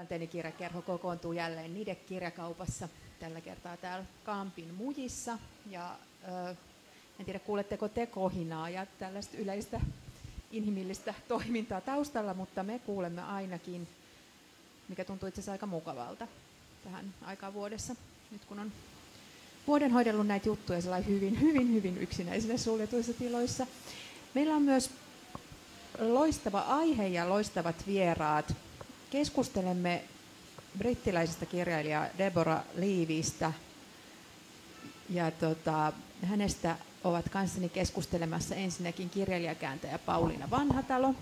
Karanteenikirjakerho kokoontuu jälleen niiden kirjakaupassa tällä kertaa täällä Kampin mujissa. Ja, ö, en tiedä, kuuletteko te kohinaa ja tällaista yleistä inhimillistä toimintaa taustalla, mutta me kuulemme ainakin, mikä tuntuu itse asiassa aika mukavalta tähän aikaan vuodessa, nyt kun on vuoden hoidellut näitä juttuja hyvin, hyvin, hyvin yksinäisillä suljetuissa tiloissa. Meillä on myös loistava aihe ja loistavat vieraat. Keskustelemme brittiläisestä kirjailija Deborah Leavystä. Ja tota, hänestä ovat kanssani keskustelemassa ensinnäkin kirjailijakääntäjä Pauliina Vanhatalo.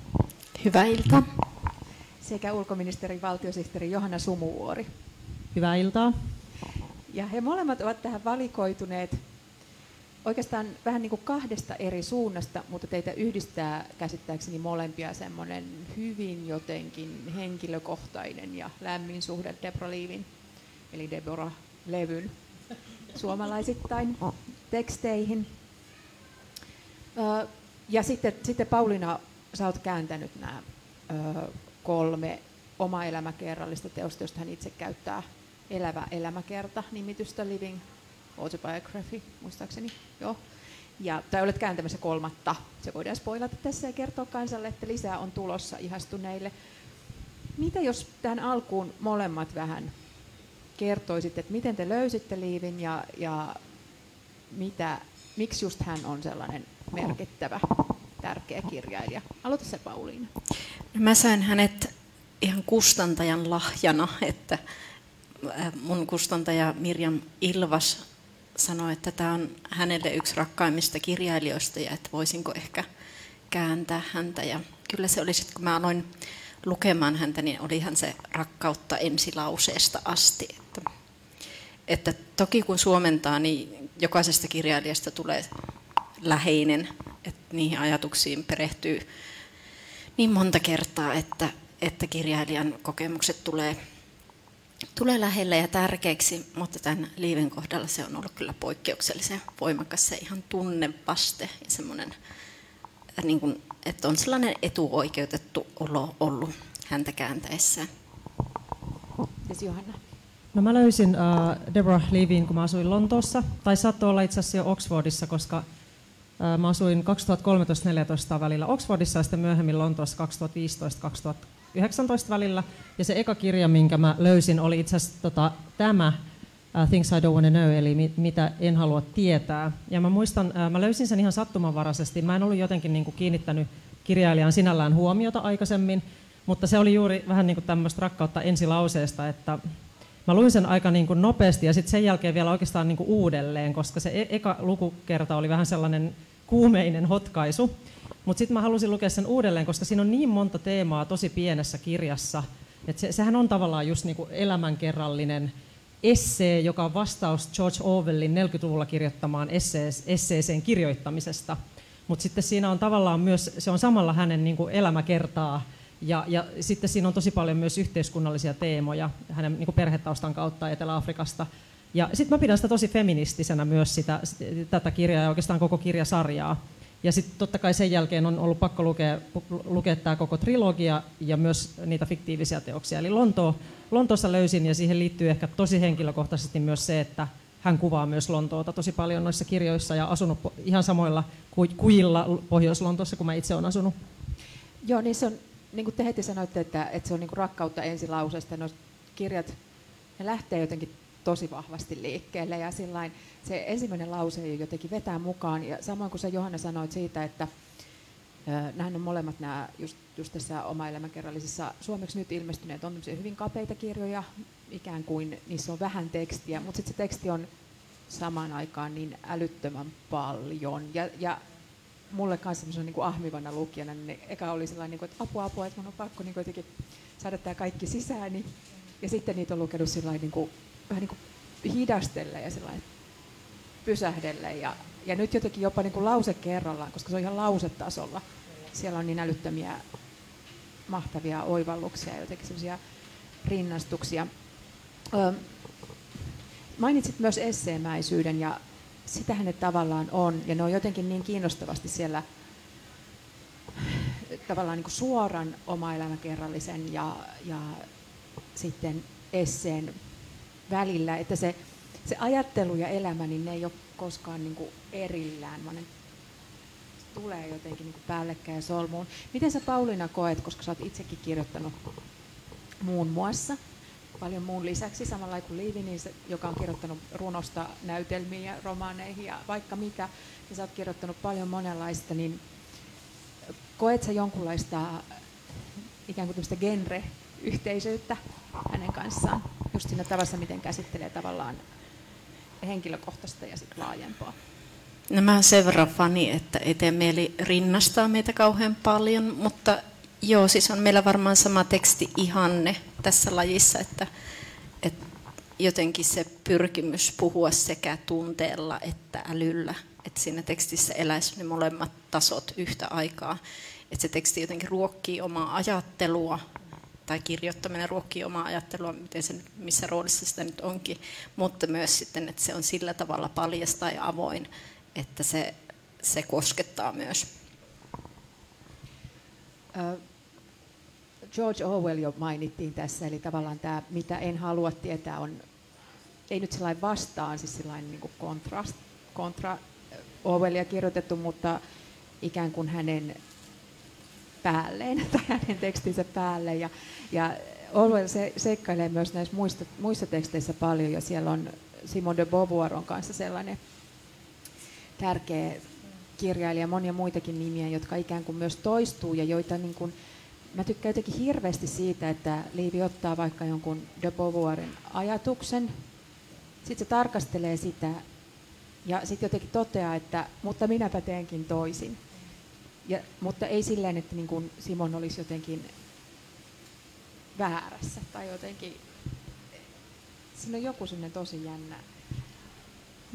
Hyvää iltaa. Sekä ulkoministeri valtiosihteeri Johanna Sumuvuori. Hyvää iltaa. Ja he molemmat ovat tähän valikoituneet oikeastaan vähän niin kuin kahdesta eri suunnasta, mutta teitä yhdistää käsittääkseni molempia semmoinen hyvin jotenkin henkilökohtainen ja lämmin suhde Debra Leavin, eli Deborah Levyn suomalaisittain teksteihin. Ja sitten, sitten Pauliina, sä oot kääntänyt nämä kolme oma elämäkerrallista teosta, josta hän itse käyttää Elävä elämäkerta nimitystä Living Autobiography, muistaakseni. Joo. Ja, tai olet kääntämässä kolmatta. Se voidaan spoilata tässä ja kertoa kansalle, että lisää on tulossa ihastuneille. Mitä jos tähän alkuun molemmat vähän kertoisitte, että miten te löysitte Liivin ja, ja mitä, miksi just hän on sellainen merkittävä, tärkeä kirjailija? Aloita se Pauliina. No mä sain hänet ihan kustantajan lahjana, että äh, mun kustantaja Mirjam Ilvas sanoi, että tämä on hänelle yksi rakkaimmista kirjailijoista ja että voisinko ehkä kääntää häntä. Ja kyllä se oli sitten, kun mä aloin lukemaan häntä, niin olihan se rakkautta ensilauseesta asti. Että, että toki kun suomentaa, niin jokaisesta kirjailijasta tulee läheinen, että niihin ajatuksiin perehtyy niin monta kertaa, että, että kirjailijan kokemukset tulee tulee lähelle ja tärkeäksi, mutta tämän liiven kohdalla se on ollut kyllä poikkeuksellisen voimakas se ihan tunnevaste ja semmoinen, äh, niin kuin, että on sellainen etuoikeutettu olo ollut häntä kääntäessään. Siis Johanna. No mä löysin uh, Deborah Levin, kun mä asuin Lontoossa, tai saattoi olla itse asiassa jo Oxfordissa, koska uh, mä asuin 2013-2014 välillä Oxfordissa ja sitten myöhemmin Lontoossa 2015-2016 19 välillä. Ja se eka kirja, minkä mä löysin, oli itse asiassa tota, tämä uh, Things I Don't Want to Know, eli mit, mitä en halua tietää. Ja mä muistan, uh, mä löysin sen ihan sattumanvaraisesti. Mä en ollut jotenkin niin kuin, kiinnittänyt kirjailijan sinällään huomiota aikaisemmin, mutta se oli juuri vähän niin kuin tämmöistä rakkautta ensilauseesta, että mä luin sen aika niin kuin nopeasti ja sitten sen jälkeen vielä oikeastaan niin kuin uudelleen, koska se e- eka lukukerta oli vähän sellainen kuumeinen hotkaisu. Mutta sitten mä halusin lukea sen uudelleen, koska siinä on niin monta teemaa tosi pienessä kirjassa. että se, sehän on tavallaan just niinku elämänkerrallinen essee, joka on vastaus George Orwellin 40-luvulla kirjoittamaan esseeseen kirjoittamisesta. Mutta sitten siinä on tavallaan myös, se on samalla hänen niinku elämäkertaa, ja, ja sitten siinä on tosi paljon myös yhteiskunnallisia teemoja hänen niin perhetaustan kautta Etelä-Afrikasta. Ja sitten mä pidän sitä tosi feministisenä myös sitä, tätä kirjaa ja oikeastaan koko kirjasarjaa. Ja sitten totta kai sen jälkeen on ollut pakko lukea, lukea tämä koko trilogia ja myös niitä fiktiivisiä teoksia. Eli Lonto, Lontoossa löysin ja siihen liittyy ehkä tosi henkilökohtaisesti myös se, että hän kuvaa myös Lontoota tosi paljon noissa kirjoissa ja asunut ihan samoilla kujilla Pohjois-Lontoossa kuin mä itse olen asunut. Joo, niin se on, niin kuin te heti sanoitte, että, että se on niin kuin rakkautta ensilauseesta. No, kirjat ne lähtee jotenkin tosi vahvasti liikkeelle ja sillain, se ensimmäinen lause jotenkin vetää mukaan. Ja samoin kuin sä Johanna sanoit siitä, että Nämähän on molemmat nämä just, just tässä oma elämänkerrallisissa suomeksi nyt ilmestyneet on hyvin kapeita kirjoja, ikään kuin niissä on vähän tekstiä, mutta sitten se teksti on samaan aikaan niin älyttömän paljon. Ja, ja mulle kanssa niin kuin ahmivana lukijana, niin eka oli sellainen, niin kuin, että apua, apua, että mun on pakko niin kuin saada tämä kaikki sisääni. Ja sitten niitä on lukenut niin kuin, vähän niin kuin hidastelle ja pysähdelle. Ja, ja nyt jotenkin jopa niin kuin lause kerrallaan, koska se on ihan lausetasolla. Siellä on niin älyttömiä mahtavia oivalluksia ja jotenkin sellaisia rinnastuksia. Ö, mainitsit myös esseemäisyyden ja sitähän ne tavallaan on. Ja ne on jotenkin niin kiinnostavasti siellä tavallaan niin kuin suoran oma elämäkerrallisen ja, ja sitten esseen välillä, että se, se ajattelu ja elämä, niin ne ei ole koskaan niin kuin erillään, vaan ne tulee jotenkin niin kuin päällekkäin solmuun. Miten sä Pauliina koet, koska sä oot itsekin kirjoittanut muun muassa, paljon muun lisäksi, samalla kuin Liivi, niin se, joka on kirjoittanut runosta näytelmiin ja romaaneihin ja vaikka mitä, ja sä oot kirjoittanut paljon monenlaista, niin koet sä jonkunlaista ikään kuin tämmöistä genre-yhteisöyttä hänen kanssaan, just siinä tavassa, miten käsittelee tavallaan henkilökohtaista ja sitten laajempaa? No mä sen verran fani, että ei tee mieli rinnastaa meitä kauhean paljon, mutta joo, siis on meillä varmaan sama teksti ihanne tässä lajissa, että, että jotenkin se pyrkimys puhua sekä tunteella että älyllä, että siinä tekstissä eläisi ne molemmat tasot yhtä aikaa. Että se teksti jotenkin ruokkii omaa ajattelua, tai kirjoittaminen ruokkii omaa ajattelua, miten se, missä roolissa sitä nyt onkin, mutta myös sitten, että se on sillä tavalla paljasta ja avoin, että se, se koskettaa myös. George Orwell jo mainittiin tässä, eli tavallaan tämä, mitä en halua tietää, on ei nyt sellainen vastaan, siis sellainen niin kontra, kontra Orwellia kirjoitettu, mutta ikään kuin hänen päälleen tai hänen tekstinsä päälle. Ja, ja Orwell se, seikkailee myös näissä muista, muissa teksteissä paljon, ja siellä on Simon de Beauvoirin kanssa sellainen tärkeä kirjailija, monia muitakin nimiä, jotka ikään kuin myös toistuu ja joita niin kuin, mä tykkään jotenkin hirveästi siitä, että Liivi ottaa vaikka jonkun de Beauvoirin ajatuksen, sitten se tarkastelee sitä ja sitten jotenkin toteaa, että mutta minäpä teenkin toisin. Ja, mutta ei silleen, että niin kuin Simon olisi jotenkin väärässä tai jotenkin, siinä on joku sellainen tosi jännä.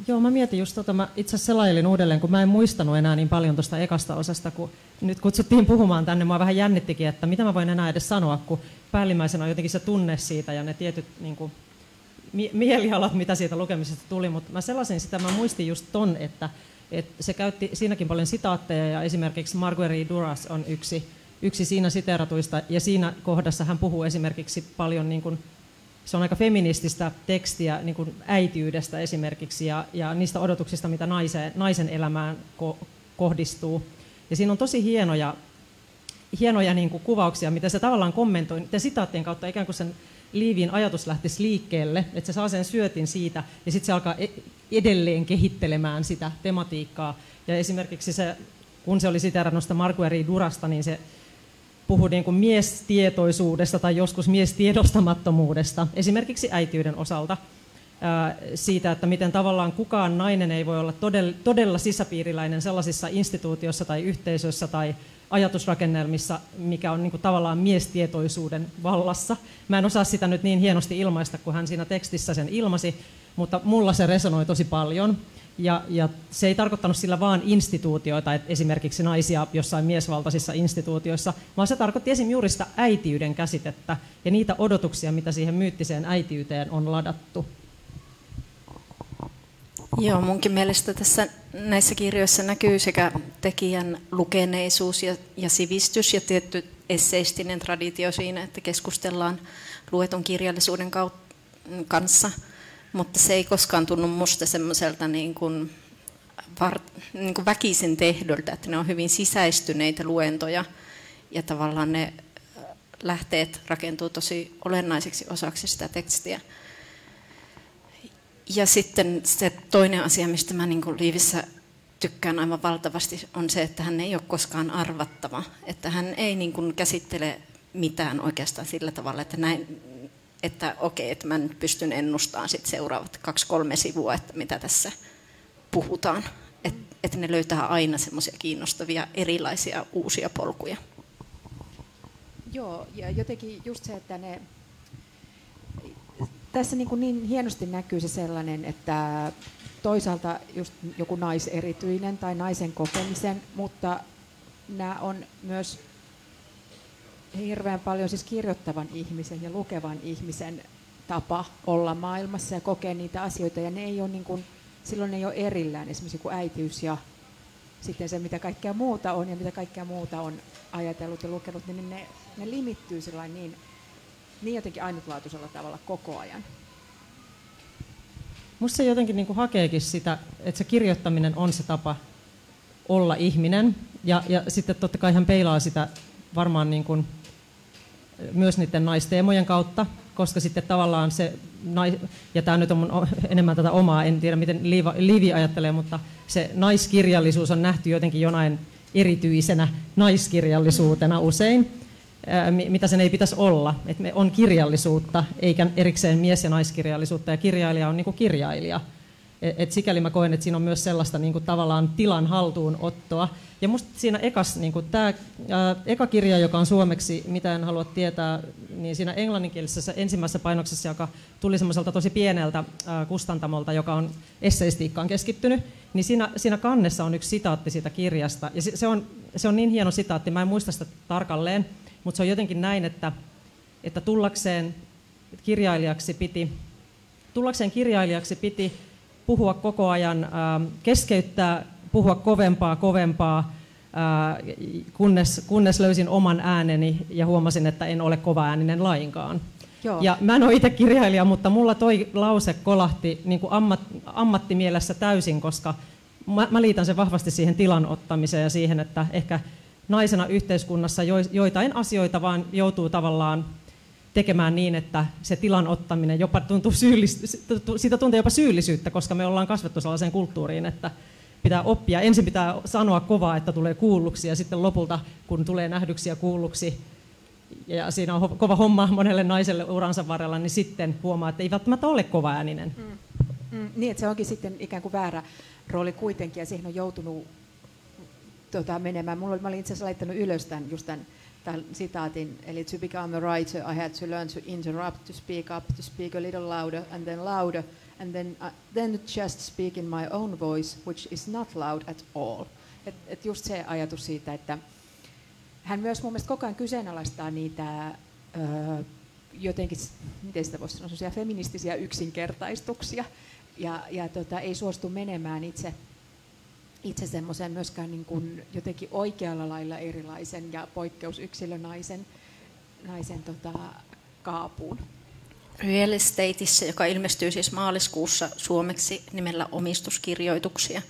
Joo, mä mietin just tota, mä itse asiassa selailin uudelleen, kun mä en muistanut enää niin paljon tuosta ekasta osasta, kun nyt kutsuttiin puhumaan tänne, mä vähän jännittikin, että mitä mä voin enää edes sanoa, kun päällimmäisenä on jotenkin se tunne siitä ja ne tietyt niin kuin, mielialat, mitä siitä lukemisesta tuli, mutta mä sellaisin sitä, mä muistin just ton, että, että se käytti siinäkin paljon sitaatteja ja esimerkiksi Marguerite Duras on yksi, yksi siinä siteratuista ja siinä kohdassa hän puhuu esimerkiksi paljon niin kuin se on aika feminististä tekstiä niin kuin äitiydestä esimerkiksi ja, ja niistä odotuksista, mitä naiseen, naisen elämään ko, kohdistuu. Ja siinä on tosi hienoja, hienoja niin kuin kuvauksia, mitä se tavallaan kommentoi, sitaattien kautta ikään kuin sen Liivin ajatus lähtisi liikkeelle, että se saa sen syötin siitä, ja sitten se alkaa e-, edelleen kehittelemään sitä tematiikkaa. Ja esimerkiksi se, kun se oli siterannosta Marguerite Durasta, niin se puhui niin kuin miestietoisuudesta tai joskus miestiedostamattomuudesta, esimerkiksi äitiyden osalta, siitä, että miten tavallaan kukaan nainen ei voi olla todella, todella sisäpiiriläinen sellaisissa instituutioissa tai yhteisöissä tai ajatusrakennelmissa, mikä on niin kuin tavallaan miestietoisuuden vallassa. Mä en osaa sitä nyt niin hienosti ilmaista, kun hän siinä tekstissä sen ilmasi, mutta mulla se resonoi tosi paljon. Ja, ja se ei tarkoittanut sillä vaan instituutioita, että esimerkiksi naisia jossain miesvaltaisissa instituutioissa, vaan se tarkoitti esim. juuri sitä äitiyden käsitettä ja niitä odotuksia, mitä siihen myyttiseen äitiyteen on ladattu. Joo, munkin mielestä tässä näissä kirjoissa näkyy sekä tekijän lukeneisuus ja, ja sivistys ja tietty esseistinen traditio siinä, että keskustellaan luetun kirjallisuuden kautta, kanssa – mutta se ei koskaan tunnu musta semmoiselta niin kuin, var, niin kuin väkisin tehdolta, että ne on hyvin sisäistyneitä luentoja ja tavallaan ne äh, lähteet rakentuu tosi olennaiseksi osaksi sitä tekstiä. Ja sitten se toinen asia, mistä mä niin Liivissä tykkään aivan valtavasti, on se, että hän ei ole koskaan arvattava. Että hän ei niin kuin käsittele mitään oikeastaan sillä tavalla, että näin, että okei, että mä nyt pystyn ennustamaan sit seuraavat kaksi-kolme sivua, että mitä tässä puhutaan. Että et ne löytää aina semmoisia kiinnostavia erilaisia uusia polkuja. Joo, ja jotenkin just se, että ne... Tässä niin, kuin niin hienosti näkyy se sellainen, että toisaalta just joku naiserityinen tai naisen kokemisen, mutta nämä on myös hirveän paljon siis kirjoittavan ihmisen ja lukevan ihmisen tapa olla maailmassa ja kokea niitä asioita. Ja ne ei ole niin kuin, silloin ei ole erillään esimerkiksi joku äitiys ja sitten se, mitä kaikkea muuta on ja mitä kaikkea muuta on ajatellut ja lukenut, niin ne, ne limittyy niin niin jotenkin ainutlaatuisella tavalla koko ajan. Musta se jotenkin niin kuin hakeekin sitä, että se kirjoittaminen on se tapa olla ihminen. Ja, ja sitten totta kai hän peilaa sitä varmaan niin kuin myös niiden naisteemojen kautta, koska sitten tavallaan se, ja tämä nyt on mun enemmän tätä omaa, en tiedä miten Liivi ajattelee, mutta se naiskirjallisuus on nähty jotenkin jonain erityisenä naiskirjallisuutena usein, mitä sen ei pitäisi olla. Että me on kirjallisuutta, eikä erikseen mies- ja naiskirjallisuutta, ja kirjailija on niin kuin kirjailija. Et, et sikäli mä koen, että siinä on myös sellaista niin kuin tavallaan tilan haltuunottoa. Ja musta siinä ekas, niin kuin tämä ää, eka kirja, joka on suomeksi, mitä en halua tietää, niin siinä englanninkielisessä ensimmäisessä painoksessa, joka tuli semmoiselta tosi pieneltä ää, kustantamolta, joka on esseistiikkaan keskittynyt, niin siinä, siinä kannessa on yksi sitaatti siitä kirjasta. Ja se, se, on, se on niin hieno sitaatti, mä en muista sitä tarkalleen, mutta se on jotenkin näin, että, että tullakseen kirjailijaksi piti, tullakseen kirjailijaksi piti puhua koko ajan, keskeyttää, puhua kovempaa, kovempaa, kunnes, kunnes löysin oman ääneni ja huomasin, että en ole kova ääninen lainkaan. Joo. Ja mä en ole itse kirjailija, mutta mulla toi lause kolahti niin kuin ammat, ammattimielessä täysin, koska mä, mä liitän sen vahvasti siihen tilan ottamiseen ja siihen, että ehkä naisena yhteiskunnassa joitain asioita vaan joutuu tavallaan tekemään niin, että se tilan ottaminen jopa tuntuu syyllis- siitä tuntee jopa syyllisyyttä, koska me ollaan kasvettu sellaiseen kulttuuriin, että pitää oppia. Ensin pitää sanoa kovaa, että tulee kuulluksi, ja sitten lopulta, kun tulee nähdyksi ja kuulluksi, ja siinä on kova homma monelle naiselle uransa varrella, niin sitten huomaa, että ei välttämättä ole kova ääninen. Mm. Mm, niin, että se onkin sitten ikään kuin väärä rooli kuitenkin, ja siihen on joutunut tota, menemään. Mulla oli, mä olin itse asiassa laittanut ylös tämän, just tämän tämän sitaatin, eli to become a writer I had to learn to interrupt, to speak up, to speak a little louder and then louder, and then, uh, then just speak in my own voice, which is not loud at all. Et, et just se ajatus siitä, että hän myös mun mielestä koko ajan kyseenalaistaa niitä öö, jotenkin, miten sitä voisi sanoa, feministisiä yksinkertaistuksia, ja, ja tota, ei suostu menemään itse itse semmoisen myöskään niin kuin jotenkin oikealla lailla erilaisen ja poikkeusyksilönaisen naisen tota, kaapuun. Real Estateissa, joka ilmestyy siis maaliskuussa suomeksi nimellä omistuskirjoituksia,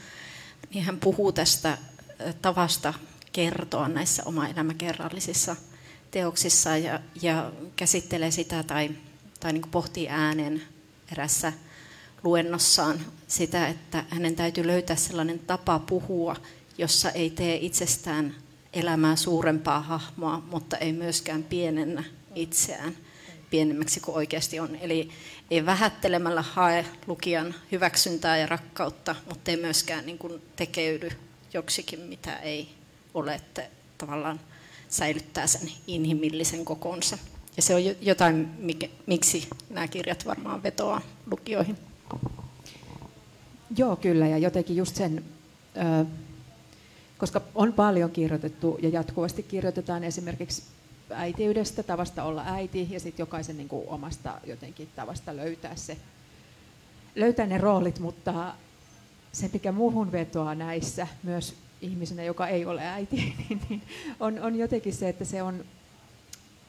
niin hän puhuu tästä tavasta kertoa näissä oma elämäkerrallisissa teoksissa ja, ja käsittelee sitä tai, tai niin pohtii äänen erässä luennossaan sitä, että hänen täytyy löytää sellainen tapa puhua, jossa ei tee itsestään elämää suurempaa hahmoa, mutta ei myöskään pienennä itseään pienemmäksi kuin oikeasti on. Eli ei vähättelemällä hae lukijan hyväksyntää ja rakkautta, mutta ei myöskään niin kuin tekeydy joksikin, mitä ei ole, että tavallaan säilyttää sen inhimillisen kokonsa. Ja se on jotain, miksi nämä kirjat varmaan vetoaa lukijoihin. Joo, kyllä, ja jotenkin just sen, koska on paljon kirjoitettu ja jatkuvasti kirjoitetaan esimerkiksi äitiydestä, tavasta olla äiti ja sitten jokaisen niin kuin omasta jotenkin tavasta löytää se, löytää ne roolit, mutta se mikä muuhun vetoaa näissä myös ihmisenä, joka ei ole äiti, niin, niin on, on jotenkin se, että se, on,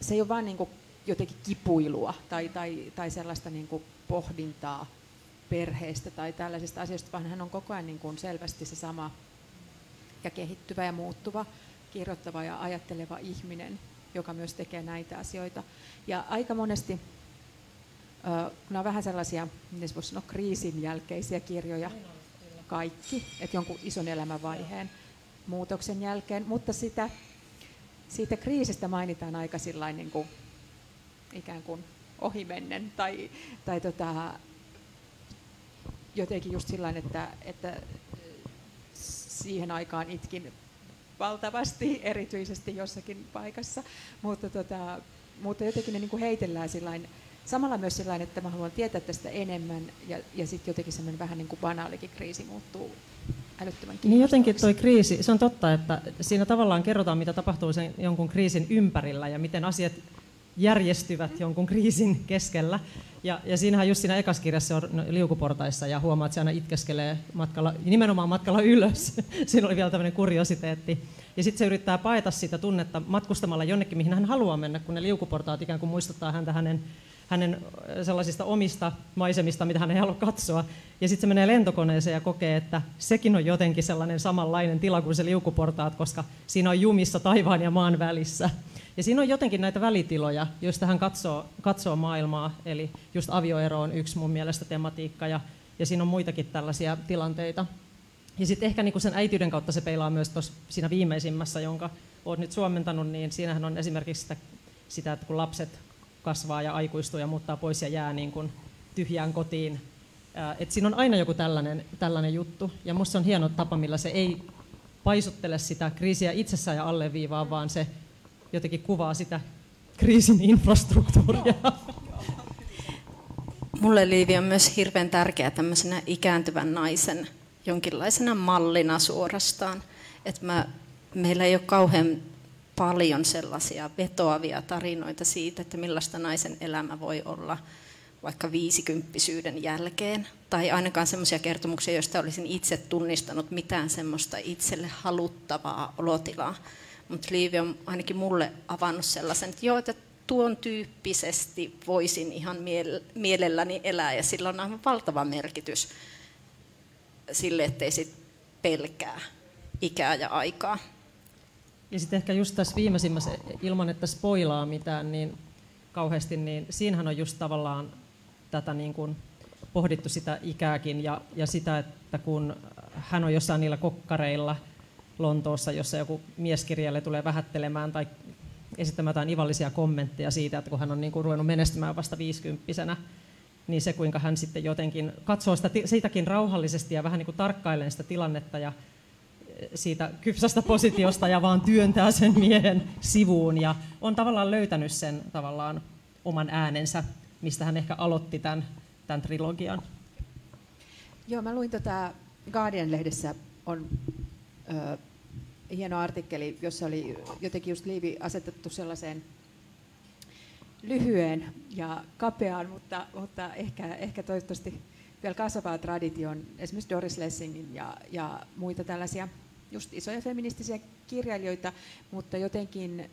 se ei ole vain niin jotenkin kipuilua tai, tai, tai sellaista niin kuin pohdintaa perheestä tai tällaisista asioista, vaan hän on koko ajan niin kuin selvästi se sama ja kehittyvä ja muuttuva, kirjoittava ja ajatteleva ihminen, joka myös tekee näitä asioita. Ja aika monesti, kun on vähän sellaisia, miten voisi sanoa, kriisin jälkeisiä kirjoja, kaikki, että jonkun ison elämänvaiheen muutoksen jälkeen, mutta sitä, siitä kriisistä mainitaan aika niin kuin, ikään kuin ohimennen tai, tai tota, jotenkin just sillä että, että siihen aikaan itkin valtavasti, erityisesti jossakin paikassa, mutta, tota, mutta jotenkin ne niin kuin heitellään sillain, samalla myös sillä että mä haluan tietää tästä enemmän ja, ja sitten jotenkin semmoinen vähän niin kuin banaalikin kriisi muuttuu älyttömän Niin jotenkin tuo kriisi, se on totta, että siinä tavallaan kerrotaan, mitä tapahtuu sen jonkun kriisin ympärillä ja miten asiat järjestyvät jonkun kriisin keskellä. Ja, ja siinähän just siinä ekassa kirjassa on liukuportaissa ja huomaa, että se aina itkeskelee matkalla, nimenomaan matkalla ylös. siinä oli vielä tämmöinen kuriositeetti. Ja sitten se yrittää paeta sitä tunnetta matkustamalla jonnekin, mihin hän haluaa mennä, kun ne liukuportaat ikään kuin muistuttaa häntä hänen, hänen sellaisista omista maisemista, mitä hän ei halua katsoa. Ja sitten se menee lentokoneeseen ja kokee, että sekin on jotenkin sellainen samanlainen tila kuin se liukuportaat, koska siinä on jumissa taivaan ja maan välissä. Ja siinä on jotenkin näitä välitiloja, joista hän katsoo, katsoo maailmaa, eli just avioero on yksi mun mielestä tematiikka, ja, ja siinä on muitakin tällaisia tilanteita. Ja sitten ehkä niinku sen äitiyden kautta se peilaa myös tos, siinä viimeisimmässä, jonka olet nyt suomentanut, niin siinähän on esimerkiksi sitä, sitä että kun lapset kasvaa ja aikuistuu ja muuttaa pois ja jää niin kuin tyhjään kotiin. Et siinä on aina joku tällainen, tällainen juttu, ja minusta on hieno tapa, millä se ei paisuttele sitä kriisiä itsessään ja alleviivaa, vaan se jotenkin kuvaa sitä kriisin infrastruktuuria. Mulle Liivi on myös hirveän tärkeä tämmöisenä ikääntyvän naisen jonkinlaisena mallina suorastaan. Että mä, meillä ei ole kauhean paljon sellaisia vetoavia tarinoita siitä, että millaista naisen elämä voi olla vaikka viisikymppisyyden jälkeen. Tai ainakaan sellaisia kertomuksia, joista olisin itse tunnistanut mitään semmoista itselle haluttavaa olotilaa. Mutta Liivi on ainakin mulle avannut sellaisen, että joo, että tuon tyyppisesti voisin ihan mielelläni elää ja sillä on aivan valtava merkitys sille, ettei sit pelkää ikää ja aikaa. Ja sitten ehkä just tässä viimeisimmässä, ilman että spoilaa mitään niin kauheasti, niin siinähän on just tavallaan tätä niin kuin pohdittu sitä ikääkin ja, ja sitä, että kun hän on jossain niillä kokkareilla Lontoossa, jossa joku mieskirjalle tulee vähättelemään tai esittämään jotain ivallisia kommentteja siitä, että kun hän on niin kuin ruvennut menestymään vasta viisikymppisenä, niin se kuinka hän sitten jotenkin katsoo sitä, siitäkin rauhallisesti ja vähän niin kuin tarkkailee sitä tilannetta ja eh, siitä kypsästä positiosta ja vaan työntää sen miehen sivuun ja on tavallaan löytänyt sen tavallaan oman äänensä, mistä hän ehkä aloitti tämän, tämän trilogian. Joo, mä luin tätä Guardian-lehdessä on hieno artikkeli, jossa oli jotenkin just Liivi asetettu sellaiseen lyhyen ja kapeaan, mutta, mutta ehkä, ehkä toivottavasti vielä kasvavaa tradition, esimerkiksi Doris Lessingin ja, ja muita tällaisia just isoja feministisiä kirjailijoita, mutta jotenkin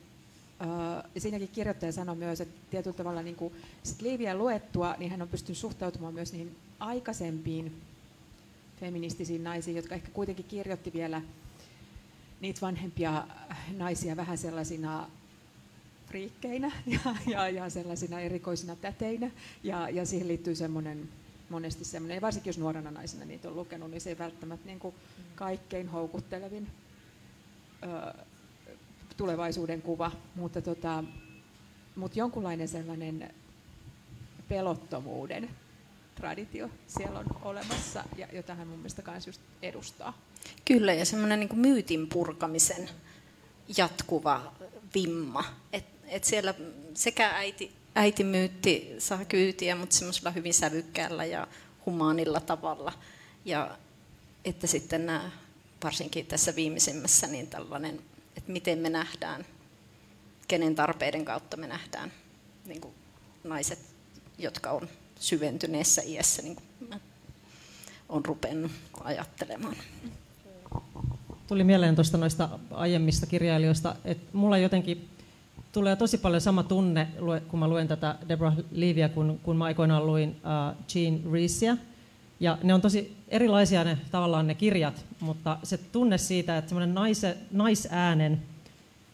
Uh, siinäkin kirjoittaja sanoi myös, että tietyllä tavalla niin kuin Liiviä luettua, niin hän on pystynyt suhtautumaan myös niihin aikaisempiin feministisiin naisiin, jotka ehkä kuitenkin kirjoitti vielä niitä vanhempia naisia vähän sellaisina friikkeinä ja, ja, ja sellaisina erikoisina täteinä. Ja, ja siihen liittyy semmoinen monesti semmoinen, ja varsinkin jos nuorena naisena niitä on lukenut, niin se ei välttämättä niin kuin kaikkein houkuttelevin ö, tulevaisuuden kuva, mutta, tota, mutta jonkunlainen sellainen pelottomuuden traditio siellä on olemassa, ja jota hän mun mielestä myös just edustaa. Kyllä, ja semmoinen niin myytin purkamisen jatkuva vimma. Et, et siellä sekä äiti, äitimyytti saa kyytiä, mutta semmoisella hyvin sävykkäällä ja humaanilla tavalla. Ja että sitten nämä, varsinkin tässä viimeisimmässä, niin tällainen, että miten me nähdään, kenen tarpeiden kautta me nähdään niin kuin naiset, jotka on syventyneessä iässä, niin kuin mä olen rupenut ajattelemaan. Tuli mieleen tuosta noista aiemmista kirjailijoista, että mulla jotenkin tulee tosi paljon sama tunne, kun mä luen tätä Deborah Leavyä, kun, kun mä aikoinaan luin uh, Jean Reesea. Ja ne on tosi erilaisia ne, tavallaan ne kirjat, mutta se tunne siitä, että semmoinen naise, naisäänen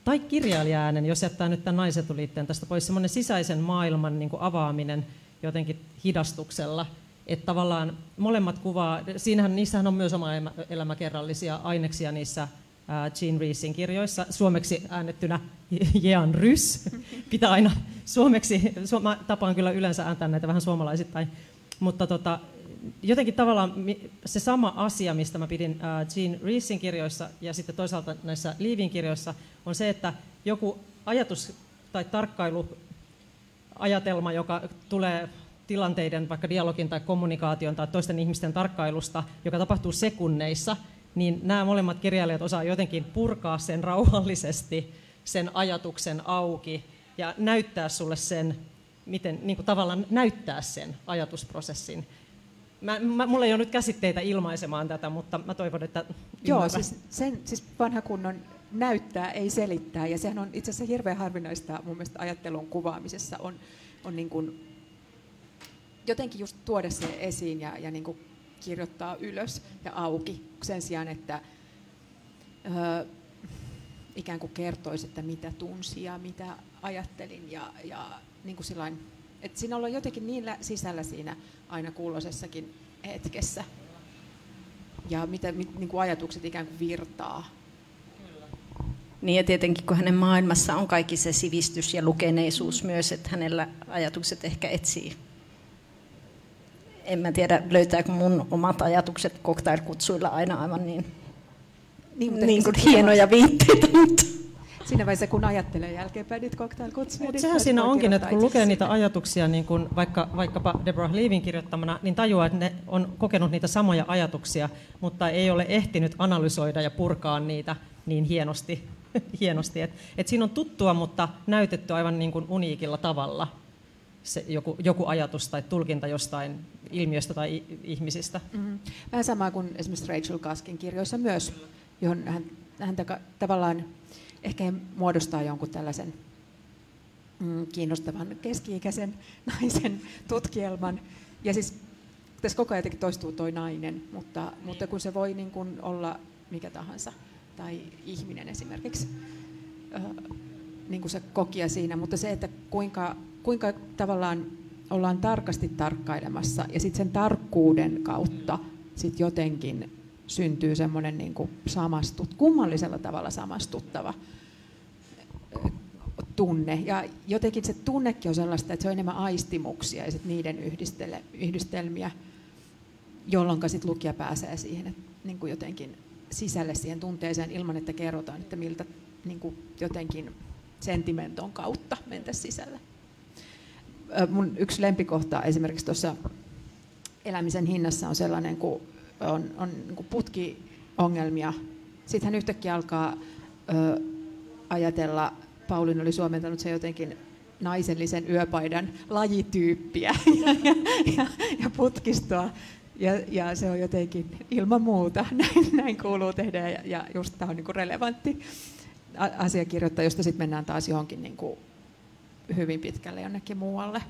tai kirjailijaäänen, jos jättää nyt tämän naisetuliitteen tästä pois, semmoinen sisäisen maailman niin kuin avaaminen jotenkin hidastuksella, että tavallaan molemmat kuvaa, siinähän, niissähän on myös oma elämäkerrallisia aineksia niissä Jean Reesin kirjoissa, suomeksi äännettynä Jean Rys. Pitää aina suomeksi, mä tapaan kyllä yleensä ääntää näitä vähän suomalaisittain, mutta tota, jotenkin tavallaan se sama asia, mistä mä pidin Jean Reesin kirjoissa ja sitten toisaalta näissä Leavin kirjoissa, on se, että joku ajatus tai tarkkailu ajatelma, joka tulee tilanteiden, vaikka dialogin tai kommunikaation tai toisten ihmisten tarkkailusta, joka tapahtuu sekunneissa, niin nämä molemmat kirjailijat osaa jotenkin purkaa sen rauhallisesti, sen ajatuksen auki ja näyttää sulle sen, miten niin kuin tavallaan näyttää sen ajatusprosessin. Mä, mä, mulla ei ole nyt käsitteitä ilmaisemaan tätä, mutta mä toivon, että Joo, siis, sen, siis vanha kunnon näyttää, ei selittää. Ja sehän on itse asiassa hirveän harvinaista mun mielestä ajattelun kuvaamisessa on, on niin kuin jotenkin just tuoda se esiin ja, ja niin kuin kirjoittaa ylös ja auki sen sijaan, että ö, ikään kuin kertoisi, että mitä tunsi ja mitä ajattelin ja, ja niin kuin sillain, että siinä ollaan jotenkin niin sisällä siinä aina kulloisessakin hetkessä ja miten niin kuin ajatukset ikään kuin virtaa. Niin ja tietenkin kun hänen maailmassa on kaikki se sivistys ja lukeneisuus myös, että hänellä ajatukset ehkä etsii. En mä tiedä, löytääkö mun omat ajatukset cocktailkutsuilla aina aivan niin, niin, niin kuin hienoja viitteitä, mutta siinä vaiheessa, kun ajattelee jälkeenpäin niitä cocktailkutsuja. Mutta sehän siinä onkin, että kun lukee niitä ajatuksia, niin kun vaikka, vaikkapa Deborah Leavin kirjoittamana, niin tajuaa, että ne on kokenut niitä samoja ajatuksia, mutta ei ole ehtinyt analysoida ja purkaa niitä niin hienosti. hienosti. Et, et siinä on tuttua, mutta näytetty aivan niin kuin uniikilla tavalla se joku, joku ajatus tai tulkinta jostain ilmiöstä tai ihmisistä. Mm-hmm. Vähän sama kuin esimerkiksi Rachel Kaskin kirjoissa myös, johon hän, hän tavallaan ehkä muodostaa jonkun tällaisen mm, kiinnostavan keski-ikäisen naisen tutkielman. Ja siis tässä koko ajan toistuu toi nainen, mutta, mutta kun se voi niin kuin olla mikä tahansa, tai ihminen esimerkiksi, niin kuin se kokia siinä, mutta se, että kuinka, kuinka tavallaan ollaan tarkasti tarkkailemassa, ja sitten sen tarkkuuden kautta sit jotenkin syntyy semmoinen niin samastut, kummallisella tavalla samastuttava tunne. Ja jotenkin se tunnekin on sellaista, että se on enemmän aistimuksia ja sit niiden yhdistelmiä, jolloin sit lukija pääsee siihen että niin kuin jotenkin sisälle siihen tunteeseen ilman, että kerrotaan, että miltä niin kuin jotenkin sentimenton kautta mentäisiin sisälle. Mun yksi lempikohta esimerkiksi tuossa elämisen hinnassa on sellainen, kun on, on niin putkiongelmia. Sitten hän yhtäkkiä alkaa ö, ajatella, Paulin oli suomentanut se jotenkin naisellisen yöpaidan lajityyppiä ja, ja, ja, ja putkistoa. Ja, ja se on jotenkin ilman muuta, näin, näin kuuluu tehdä ja, ja just tämä on niin relevantti asiakirjoittaa, josta sitten mennään taas johonkin niin kuin hyvin pitkälle jonnekin muualle.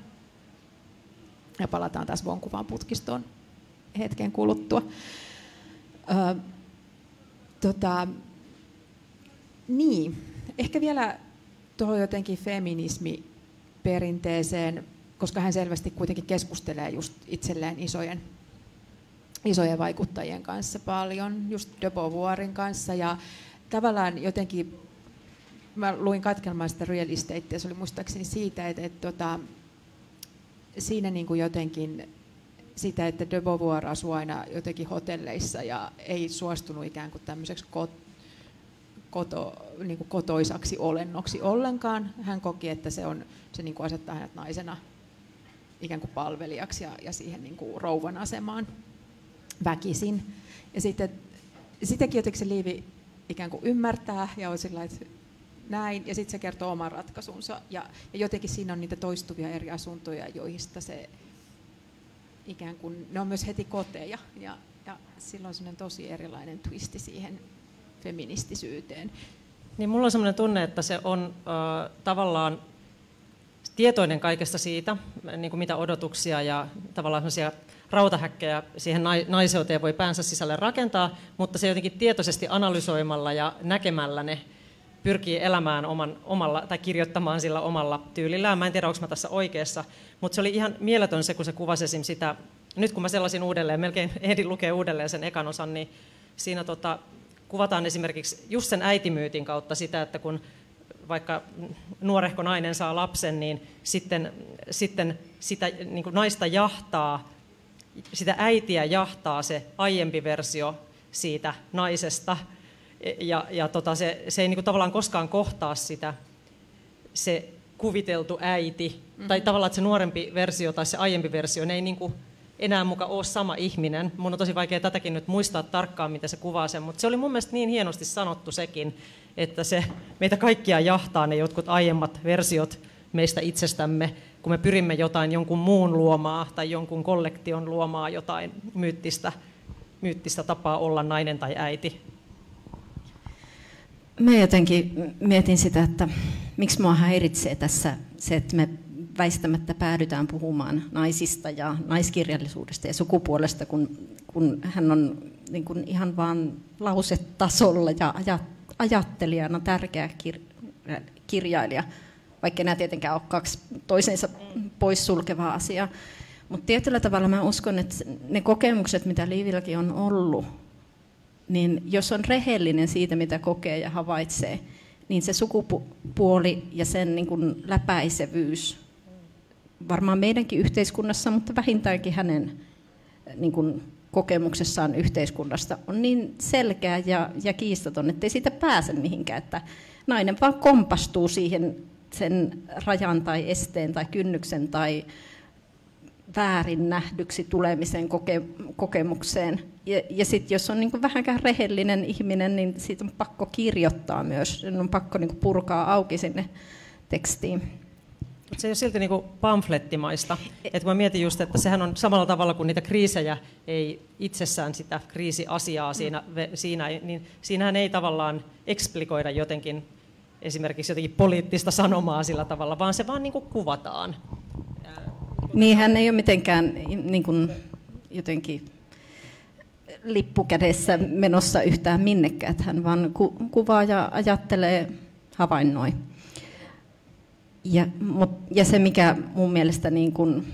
Ja palataan taas vonkuvaan putkistoon hetken kuluttua. Ö, tota, niin, ehkä vielä tuohon jotenkin feminismi perinteeseen, koska hän selvästi kuitenkin keskustelee just itselleen isojen, isojen vaikuttajien kanssa paljon, just de Beauvoirin kanssa ja tavallaan jotenkin mä luin katkelmaan sitä real estate, se oli muistaakseni siitä, että, että tota, siinä niin kuin jotenkin sitä, että de Beauvoir asui aina jotenkin hotelleissa ja ei suostunut ikään kuin tämmöiseksi kot, koto, niin kuin kotoisaksi olennoksi ollenkaan. Hän koki, että se, on, se niin kuin asettaa hänet naisena ikään kuin palvelijaksi ja, ja siihen niin kuin rouvan asemaan väkisin. Ja sitten sitäkin jotenkin se Liivi ikään kuin ymmärtää ja on sillä, että näin, ja sitten se kertoo oman ratkaisunsa. Ja, ja jotenkin siinä on niitä toistuvia eri asuntoja, joista se ikään kuin, ne on myös heti koteja, ja, ja silloin on tosi erilainen twisti siihen feministisyyteen. Niin mulla on sellainen tunne, että se on äh, tavallaan tietoinen kaikesta siitä, niin kuin mitä odotuksia ja tavallaan sellaisia rautahäkkejä siihen naiseuteen voi päänsä sisälle rakentaa, mutta se jotenkin tietoisesti analysoimalla ja näkemällä ne pyrkii elämään oman, omalla, tai kirjoittamaan sillä omalla tyylillään. Mä en tiedä, onko mä tässä oikeassa, mutta se oli ihan mieletön se, kun se kuvasi esim. sitä, nyt kun mä sellaisin uudelleen, melkein ehdin lukea uudelleen sen ekan osan, niin siinä tota, kuvataan esimerkiksi just sen äitimyytin kautta sitä, että kun vaikka nuorehko nainen saa lapsen, niin sitten, sitten sitä niin naista jahtaa, sitä äitiä jahtaa se aiempi versio siitä naisesta, ja, ja tota, se, se ei niin kuin tavallaan koskaan kohtaa sitä, se kuviteltu äiti, mm-hmm. tai tavallaan että se nuorempi versio tai se aiempi versio, ne ei niin kuin enää muka ole sama ihminen. Mun on tosi vaikea tätäkin nyt muistaa tarkkaan, mitä se kuvaa sen, mutta se oli mun mielestä niin hienosti sanottu sekin, että se meitä kaikkia jahtaa ne jotkut aiemmat versiot meistä itsestämme, kun me pyrimme jotain jonkun muun luomaa tai jonkun kollektion luomaa jotain myyttistä, myyttistä tapaa olla nainen tai äiti. Mä jotenkin mietin sitä, että miksi mua häiritsee tässä se, että me väistämättä päädytään puhumaan naisista ja naiskirjallisuudesta ja sukupuolesta, kun, kun hän on niin kuin ihan vain lausetasolla ja ajattelijana tärkeä kir- kirjailija, vaikka nämä tietenkään ole kaksi toisensa poissulkevaa asiaa. Mutta tietyllä tavalla mä uskon, että ne kokemukset, mitä Liivilläkin on ollut, niin jos on rehellinen siitä, mitä kokee ja havaitsee, niin se sukupuoli ja sen niin kuin läpäisevyys, varmaan meidänkin yhteiskunnassa, mutta vähintäänkin hänen niin kuin kokemuksessaan yhteiskunnasta on niin selkeä ja, ja kiistaton, ettei siitä pääse mihinkään, että nainen vaan kompastuu siihen sen rajan tai esteen tai kynnyksen tai väärin nähdyksi tulemisen koke, kokemukseen. Ja, ja sitten jos on niin vähänkään rehellinen ihminen, niin siitä on pakko kirjoittaa myös, on pakko niin purkaa auki sinne tekstiin. Se ei ole silti niin pamflettimaista. Et mä mietin just, että sehän on samalla tavalla kuin niitä kriisejä ei itsessään sitä kriisiasiaa siinä, siinä niin siinähän ei tavallaan eksplikoida jotenkin esimerkiksi jotenkin poliittista sanomaa sillä tavalla, vaan se vaan niin kuvataan. Niin, hän ei ole mitenkään niin kuin, jotenkin lippukädessä menossa yhtään minnekään. Hän vaan ku, kuvaa ja ajattelee, havainnoi. Ja, mut, ja se, mikä mun mielestä niin kuin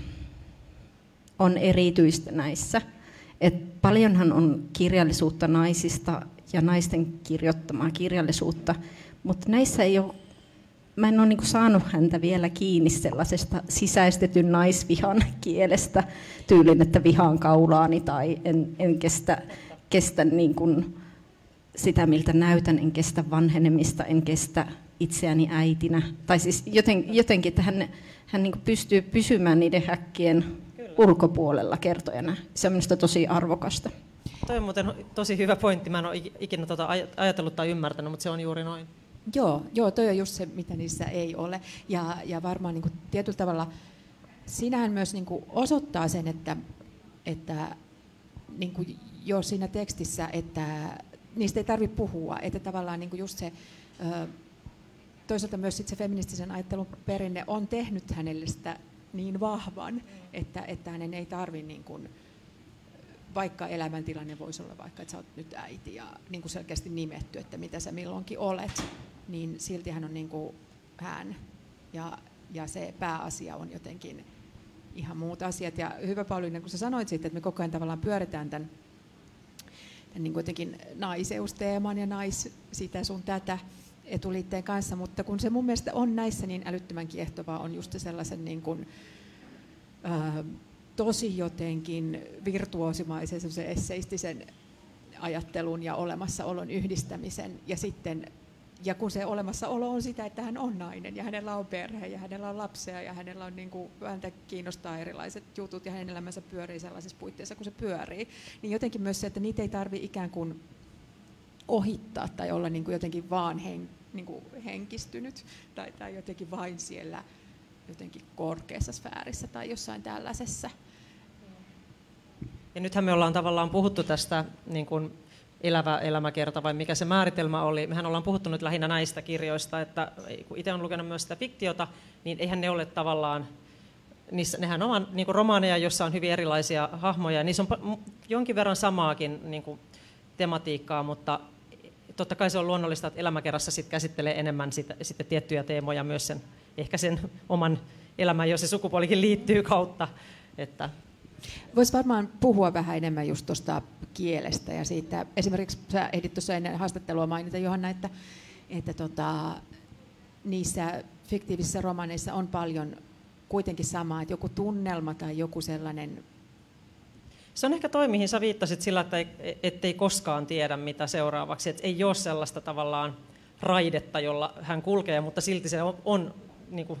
on erityistä näissä, että paljonhan on kirjallisuutta naisista ja naisten kirjoittamaa kirjallisuutta, mutta näissä ei ole mä en ole niin saanut häntä vielä kiinni sellaisesta sisäistetyn naisvihan kielestä, tyylin, että vihaan kaulaani tai en, en kestä, kestä niin kuin sitä, miltä näytän, en kestä vanhenemista, en kestä itseäni äitinä. Tai siis joten, jotenkin, että hän, hän niin pystyy pysymään niiden häkkien Kyllä. ulkopuolella kertojana. Se on minusta tosi arvokasta. Toi on muuten tosi hyvä pointti. Mä en ole ikinä tuota ajatellut tai ymmärtänyt, mutta se on juuri noin. Joo, joo, toi on just se, mitä niissä ei ole. Ja, ja varmaan niin kuin, tietyllä tavalla sinähän myös niin kuin, osoittaa sen, että, että niin kuin, jo siinä tekstissä, että niistä ei tarvitse puhua, että tavallaan niin kuin just se, toisaalta myös sit se feministisen ajattelun perinne on tehnyt hänelle sitä niin vahvan, että, että hänen ei tarvitse niin kuin, vaikka elämäntilanne voisi olla vaikka, että sä oot nyt äiti ja niin kuin selkeästi nimetty, että mitä sä milloinkin olet, niin silti hän on niin kuin hän. Ja, ja se pääasia on jotenkin ihan muut asiat. Ja hyvä Pauliina, kun sä sanoit siitä, että me koko ajan tavallaan pyöritään tämän, tämän niin jotenkin naiseusteeman ja nais sitä sun tätä etuliitteen kanssa, mutta kun se mun mielestä on näissä niin älyttömän kiehtovaa, on just sellaisen niin kuin, ää, tosi jotenkin virtuosimaisen esseistisen ajattelun ja olemassaolon yhdistämisen ja sitten ja kun se olemassaolo on sitä, että hän on nainen ja hänellä on perhe ja hänellä on lapsia ja hänellä on niin kuin, häntä kiinnostaa erilaiset jutut ja hänen elämänsä pyörii sellaisissa puitteissa, kun se pyörii, niin jotenkin myös se, että niitä ei tarvi ikään kuin ohittaa tai olla niin kuin jotenkin vaan hen, niin kuin henkistynyt tai, tai jotenkin vain siellä jotenkin korkeassa sfäärissä tai jossain tällaisessa. Ja nythän me ollaan tavallaan puhuttu tästä niin kuin elävä elämäkerta vai mikä se määritelmä oli. Mehän ollaan puhuttu nyt lähinnä näistä kirjoista, että kun itse on lukenut myös sitä fiktiota, niin eihän ne ole tavallaan, niissä, nehän ovat niin kuin romaaneja, joissa on hyvin erilaisia hahmoja, niissä on jonkin verran samaakin niin kuin tematiikkaa, mutta totta kai se on luonnollista, että elämäkerrassa sit käsittelee enemmän sitä, sitten tiettyjä teemoja myös sen, ehkä sen oman elämän, jos se sukupuolikin liittyy kautta. Että Voisi varmaan puhua vähän enemmän just tuosta kielestä ja siitä, esimerkiksi sä ehdit tuossa ennen haastattelua mainita Johanna, että, että tota, niissä fiktiivisissä romaneissa on paljon kuitenkin samaa, että joku tunnelma tai joku sellainen se on ehkä toi, mihin sä viittasit sillä, että ei, ettei koskaan tiedä, mitä seuraavaksi. Että ei ole sellaista tavallaan raidetta, jolla hän kulkee, mutta silti se on, on niin kuin,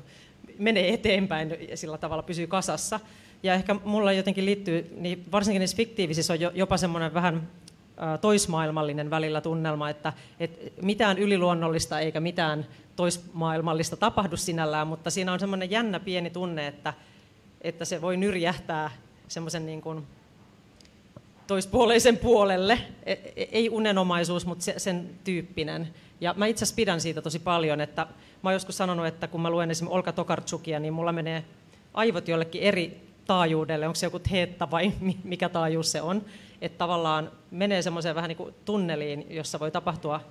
menee eteenpäin ja sillä tavalla pysyy kasassa. Ja ehkä mulla jotenkin liittyy, niin varsinkin niissä fiktiivisissä on jopa semmoinen vähän toismaailmallinen välillä tunnelma, että, että mitään yliluonnollista eikä mitään toismaailmallista tapahdu sinällään, mutta siinä on semmoinen jännä pieni tunne, että, että se voi nyrjähtää semmoisen niin kuin toispuoleisen puolelle. E, e, ei unenomaisuus, mutta sen tyyppinen. Ja mä itse asiassa pidän siitä tosi paljon, että mä oon joskus sanonut, että kun mä luen esimerkiksi Olka Tokarczukia, niin mulla menee aivot jollekin eri taajuudelle, onko se joku teetta vai mikä taajuus se on, että tavallaan menee semmoiseen vähän niin kuin tunneliin, jossa voi tapahtua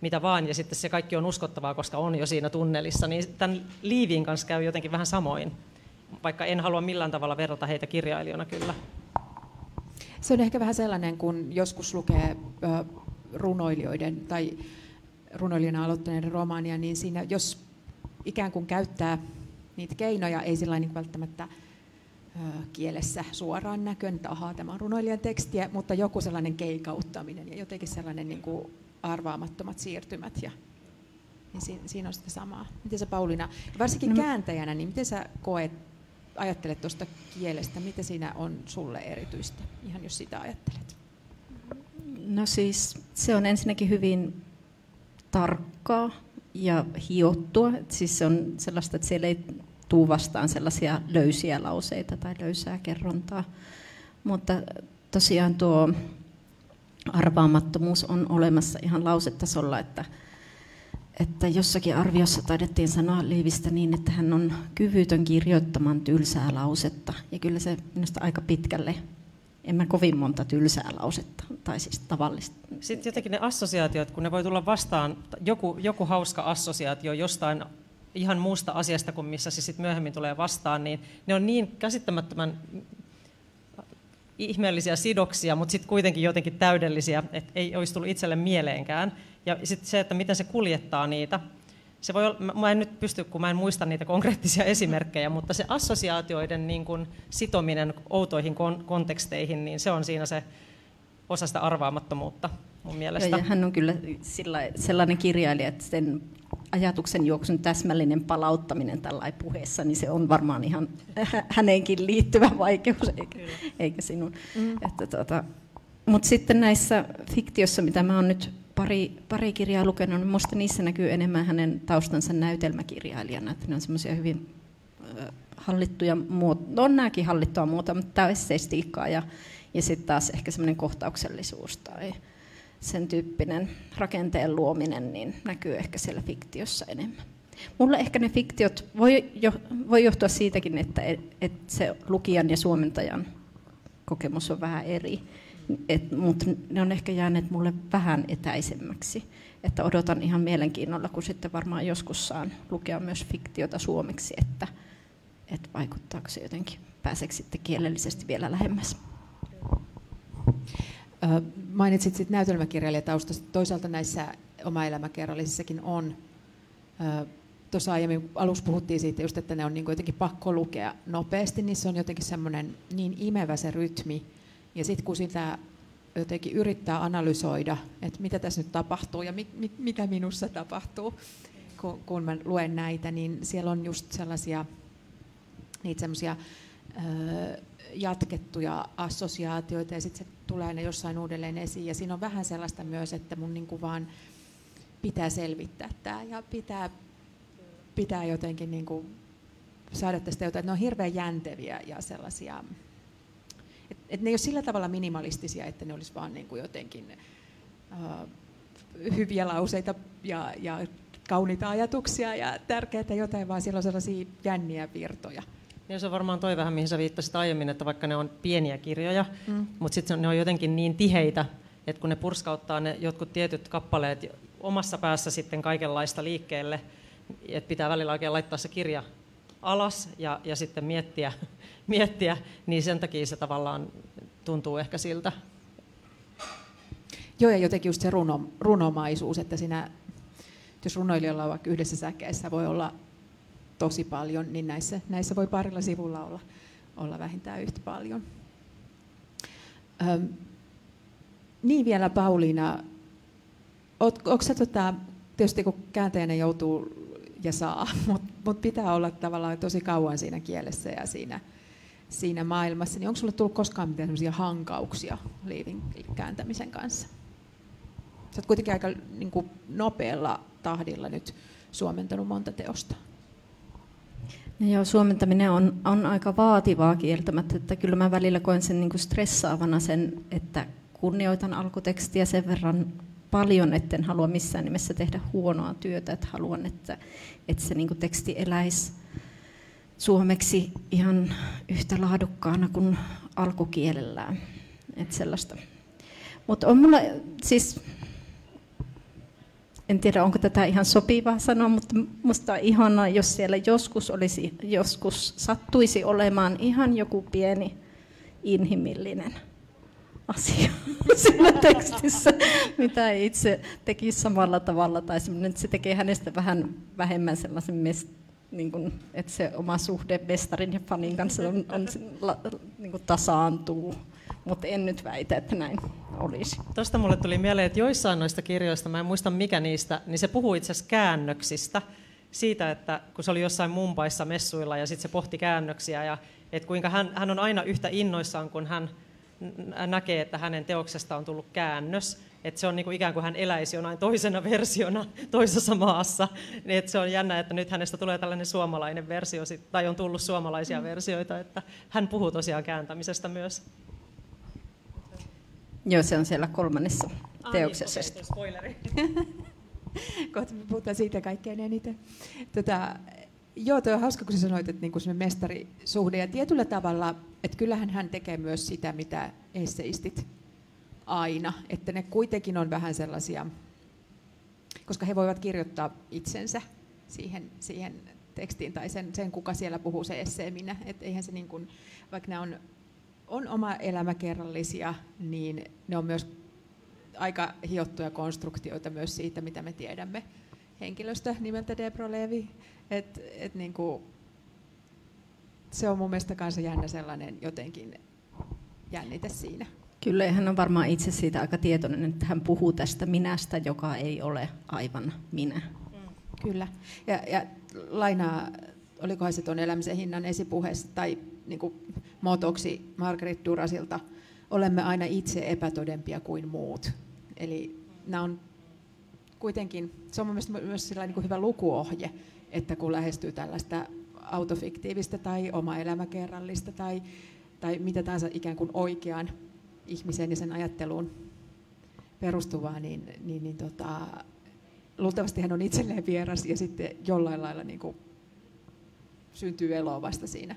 mitä vaan, ja sitten se kaikki on uskottavaa, koska on jo siinä tunnelissa, niin tämän Liivin kanssa käy jotenkin vähän samoin, vaikka en halua millään tavalla verrata heitä kirjailijana kyllä. Se on ehkä vähän sellainen, kun joskus lukee runoilijoiden tai runoilijana aloittaneiden romaania, niin siinä jos ikään kuin käyttää niitä keinoja, ei sillä niin välttämättä kielessä suoraan näköön, että ahaa, tämä on runoilijan tekstiä, mutta joku sellainen keikauttaminen ja jotenkin sellainen niin kuin arvaamattomat siirtymät. Ja, niin siinä, siinä on sitä samaa. Miten sä Pauliina, varsinkin no, kääntäjänä, niin miten sä koet, ajattelet tuosta kielestä, mitä siinä on sulle erityistä, ihan jos sitä ajattelet? No siis se on ensinnäkin hyvin tarkkaa ja hiottua. Siis se on sellaista, että siellä ei tuu vastaan sellaisia löysiä lauseita tai löysää kerrontaa. Mutta tosiaan tuo arvaamattomuus on olemassa ihan lausetasolla, että, että jossakin arviossa taidettiin sanoa Liivistä niin, että hän on kyvytön kirjoittamaan tylsää lausetta. Ja kyllä se minusta aika pitkälle, en mä kovin monta tylsää lausetta, tai siis tavallista. Sitten jotenkin ne assosiaatiot, kun ne voi tulla vastaan, joku, joku hauska assosiaatio jostain ihan muusta asiasta kuin missä se sitten myöhemmin tulee vastaan, niin ne on niin käsittämättömän ihmeellisiä sidoksia, mutta sitten kuitenkin jotenkin täydellisiä, että ei olisi tullut itselle mieleenkään. Ja sitten se, että miten se kuljettaa niitä. Se voi olla, mä en nyt pysty, kun mä en muista niitä konkreettisia esimerkkejä, mutta se assosiaatioiden niin kuin sitominen outoihin kon- konteksteihin, niin se on siinä se osa sitä arvaamattomuutta mun mielestä. Joo, ja hän on kyllä sillä, sellainen kirjailija, että sen ajatuksen juoksun täsmällinen palauttaminen tällä puheessa, niin se on varmaan ihan häneenkin liittyvä vaikeus, eikä, eikä sinun. Mm. Että tuota, mutta sitten näissä fiktiossa, mitä mä oon nyt pari, pari kirjaa lukenut, niin minusta niissä näkyy enemmän hänen taustansa näytelmäkirjailijana. Että ne on semmoisia hyvin hallittuja muotoja, no on nämäkin hallittua muuta, mutta tämä on esseistiikkaa ja, ja sitten taas ehkä semmoinen kohtauksellisuus tai sen tyyppinen rakenteen luominen niin näkyy ehkä siellä fiktiossa enemmän. Mulle ehkä ne fiktiot voi, jo, voi johtua siitäkin, että et, et se lukijan ja suomentajan kokemus on vähän eri, mutta ne on ehkä jääneet mulle vähän etäisemmäksi. Että odotan ihan mielenkiinnolla, kun sitten varmaan joskus saan lukea myös fiktiota suomeksi, että, että vaikuttaako se jotenkin, pääseekö sitten kielellisesti vielä lähemmäs. Mainitsit sitten näytelmäkirjailijataustasta. Toisaalta näissä oma-elämäkerrallisissakin on. Tuossa aiemmin alussa puhuttiin siitä just, että ne on niin jotenkin pakko lukea nopeasti, niin se on jotenkin semmoinen niin imevä se rytmi. Ja sitten kun sitä jotenkin yrittää analysoida, että mitä tässä nyt tapahtuu ja mi, mi, mitä minussa tapahtuu, kun, kun mä luen näitä, niin siellä on just sellaisia niitä semmoisia jatkettuja assosiaatioita ja sitten se tulee ne jossain uudelleen esiin. Ja siinä on vähän sellaista myös, että mun niin kuin vaan pitää selvittää tämä ja pitää, pitää jotenkin niin kuin saada tästä jotain. Että ne on hirveän jänteviä ja sellaisia, että et ne ei ole sillä tavalla minimalistisia, että ne olisi vaan niin kuin jotenkin uh, hyviä lauseita ja, ja kauniita ajatuksia ja tärkeää jotain, vaan siellä on sellaisia jänniä virtoja. Niin se on varmaan toi vähän, mihin sä viittasit aiemmin, että vaikka ne on pieniä kirjoja, mm. mutta sitten ne on jotenkin niin tiheitä, että kun ne purskauttaa ne jotkut tietyt kappaleet omassa päässä sitten kaikenlaista liikkeelle, että pitää välillä oikein laittaa se kirja alas ja, ja sitten miettiä, miettiä, niin sen takia se tavallaan tuntuu ehkä siltä. Joo, ja jotenkin just se runo, runomaisuus, että siinä, jos runoilijalla on vaikka yhdessä säkeessä, voi olla tosi paljon, niin näissä, näissä voi parilla sivulla olla, olla vähintään yhtä paljon. Öm, niin vielä Pauliina, onko se tota, tietysti kun kääntäjänä joutuu ja saa, mutta mut pitää olla tavallaan tosi kauan siinä kielessä ja siinä, siinä maailmassa, niin onko sinulle tullut koskaan mitään hankauksia liivin kääntämisen kanssa? Sä oot kuitenkin aika niin kuin, nopealla tahdilla nyt suomentanut monta teosta. Joo, suomentaminen on, on aika vaativaa kieltämättä, että kyllä mä välillä koen sen niin kuin stressaavana sen, että kunnioitan alkutekstiä sen verran paljon, etten halua missään nimessä tehdä huonoa työtä, että haluan, että, että se niin kuin teksti eläisi suomeksi ihan yhtä laadukkaana kuin alkukielellään. Että sellaista. Mutta on mulla siis, en tiedä onko tätä ihan sopivaa sanoa, mutta musta on ihanaa, jos siellä joskus, olisi, joskus sattuisi olemaan ihan joku pieni inhimillinen asia siinä tekstissä, mitä ei itse tekisi samalla tavalla, tai että se tekee hänestä vähän vähemmän sellaisen mest, niin kuin, että se oma suhde mestarin ja fanin kanssa on, on, niin kuin tasaantuu, mutta en nyt väitä, että näin olisi. Tuosta mulle tuli mieleen, että joissain noista kirjoista, mä en muista mikä niistä, niin se puhuu itse asiassa käännöksistä, siitä, että kun se oli jossain Mumbaissa messuilla ja sitten se pohti käännöksiä ja että kuinka hän, hän on aina yhtä innoissaan, kun hän näkee, että hänen teoksesta on tullut käännös, että se on niin kuin ikään kuin hän eläisi jonain toisena versiona toisessa maassa. Niin että se on jännä, että nyt hänestä tulee tällainen suomalainen versio, tai on tullut suomalaisia versioita, että hän puhuu tosiaan kääntämisestä myös. Joo, se on siellä kolmannessa ah, teoksessa. Niin, okay, spoileri. Kohta me puhutaan siitä kaikkein eniten. Tota, Joo, tuo on hauska, kun sä sanoit, että niinku se mestarisuhde. Ja tietyllä tavalla, että kyllähän hän tekee myös sitä, mitä esseistit aina. Että ne kuitenkin on vähän sellaisia, koska he voivat kirjoittaa itsensä siihen, siihen tekstiin tai sen, sen, kuka siellä puhuu se esseeminä. Että eihän se niin kuin, vaikka ne on, on oma elämäkerrallisia, niin ne on myös aika hiottuja konstruktioita myös siitä, mitä me tiedämme henkilöstä nimeltä Debra Levi. Et, et niin kuin, se on mun mielestä kanssa jännä sellainen jotenkin jännite siinä. Kyllä, ja hän on varmaan itse siitä aika tietoinen, että hän puhuu tästä minästä, joka ei ole aivan minä. Mm. Kyllä, ja, ja lainaa, olikohan se tuon elämisen hinnan esipuheessa, tai niin kuin motoksi Margaret Durasilta, olemme aina itse epätodempia kuin muut. Eli nämä on kuitenkin, se on mielestäni myös niin kuin hyvä lukuohje, että kun lähestyy tällaista autofiktiivistä tai oma elämäkerrallista tai, tai mitä tahansa ikään kuin oikean ihmisen ja sen ajatteluun perustuvaa, niin, niin, niin tota, luultavasti hän on itselleen vieras ja sitten jollain lailla niin kuin syntyy eloa vasta siinä.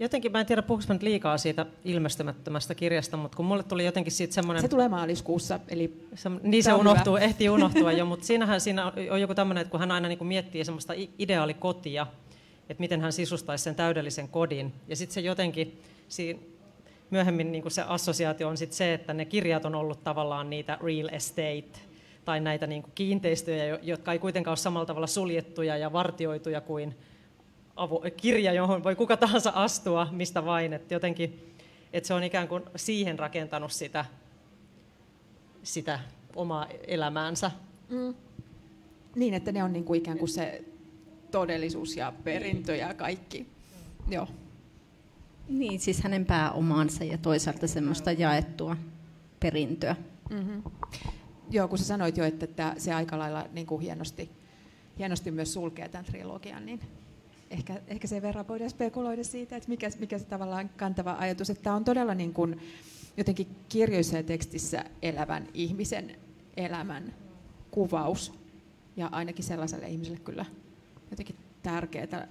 Jotenkin, mä en tiedä puhuinko nyt liikaa siitä ilmestymättömästä kirjasta, mutta kun mulle tuli jotenkin siitä semmoinen... Se tulee maaliskuussa, eli... Se, niin se unohtuu, hyvä. ehtii unohtua jo, mutta siinähän siinä on joku tämmöinen, että kun hän aina niin kuin miettii semmoista ideaalikotia, että miten hän sisustaisi sen täydellisen kodin, ja sitten se jotenkin, siinä, myöhemmin niin kuin se assosiaatio on sit se, että ne kirjat on ollut tavallaan niitä real estate, tai näitä niin kuin kiinteistöjä, jotka ei kuitenkaan ole samalla tavalla suljettuja ja vartioituja kuin kirja, johon voi kuka tahansa astua, mistä vain. Että jotenkin, että se on ikään kuin siihen rakentanut sitä, sitä omaa elämäänsä. Mm. Niin, että ne on niin kuin ikään kuin se todellisuus ja perintö ja kaikki. Mm. Joo. Niin, siis hänen pääomaansa ja toisaalta semmoista jaettua perintöä. Mm-hmm. Joo, kun sä sanoit jo, että se aika lailla niin kuin hienosti, hienosti myös sulkee tämän trilogian, niin ehkä, ehkä sen verran voidaan spekuloida siitä, että mikä, mikä se tavallaan kantava ajatus, että tämä on todella niin kuin jotenkin kirjoissa ja tekstissä elävän ihmisen elämän kuvaus. Ja ainakin sellaiselle ihmiselle kyllä jotenkin tärkeää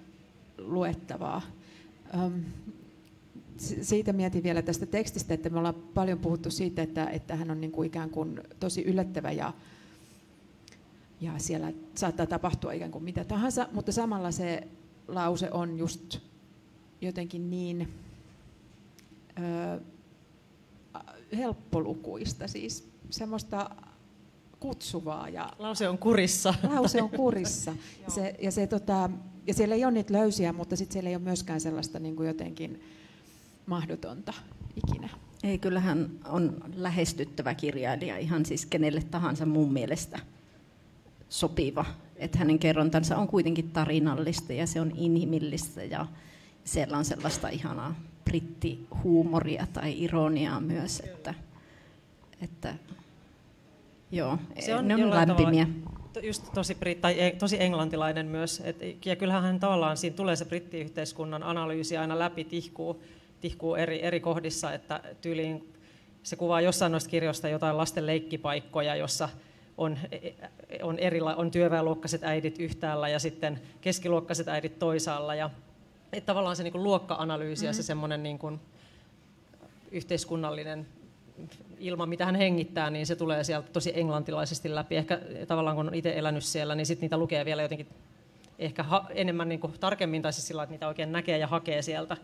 luettavaa. Öm, siitä mietin vielä tästä tekstistä, että me ollaan paljon puhuttu siitä, että, että hän on niin kuin ikään kuin tosi yllättävä ja, ja siellä saattaa tapahtua ikään kuin mitä tahansa, mutta samalla se lause on just jotenkin niin ö, helppolukuista, siis semmoista kutsuvaa. Ja lause on kurissa. Lause on kurissa. ja, se, ja, se, tota, ja siellä ei ole niitä löysiä, mutta sitten siellä ei ole myöskään sellaista niin kuin jotenkin mahdotonta ikinä. Ei, kyllähän on lähestyttävä kirjailija ihan siis kenelle tahansa mun mielestä sopiva että hänen kerrontansa on kuitenkin tarinallista ja se on inhimillistä ja siellä on sellaista ihanaa brittihuumoria tai ironiaa myös, että, että joo, se on, ne on lämpimiä. Just tosi, tai e- tosi englantilainen myös, et, ja kyllähän hän tavallaan siinä tulee se brittiyhteiskunnan analyysi aina läpi, tihkuu, tihkuu eri, eri kohdissa, että tyyliin se kuvaa jossain noista kirjoista jotain lasten leikkipaikkoja, jossa on, on, erila, on työväenluokkaiset äidit yhtäällä ja sitten keskiluokkaiset äidit toisaalla. Ja, että tavallaan se niin kuin luokka-analyysi ja se mm-hmm. semmoinen niin kuin yhteiskunnallinen ilma, mitä hän hengittää, niin se tulee sieltä tosi englantilaisesti läpi. Ehkä tavallaan kun on itse elänyt siellä, niin sitten niitä lukee vielä jotenkin ehkä ha- enemmän niin kuin tarkemmin, tai siis sillä että niitä oikein näkee ja hakee sieltä.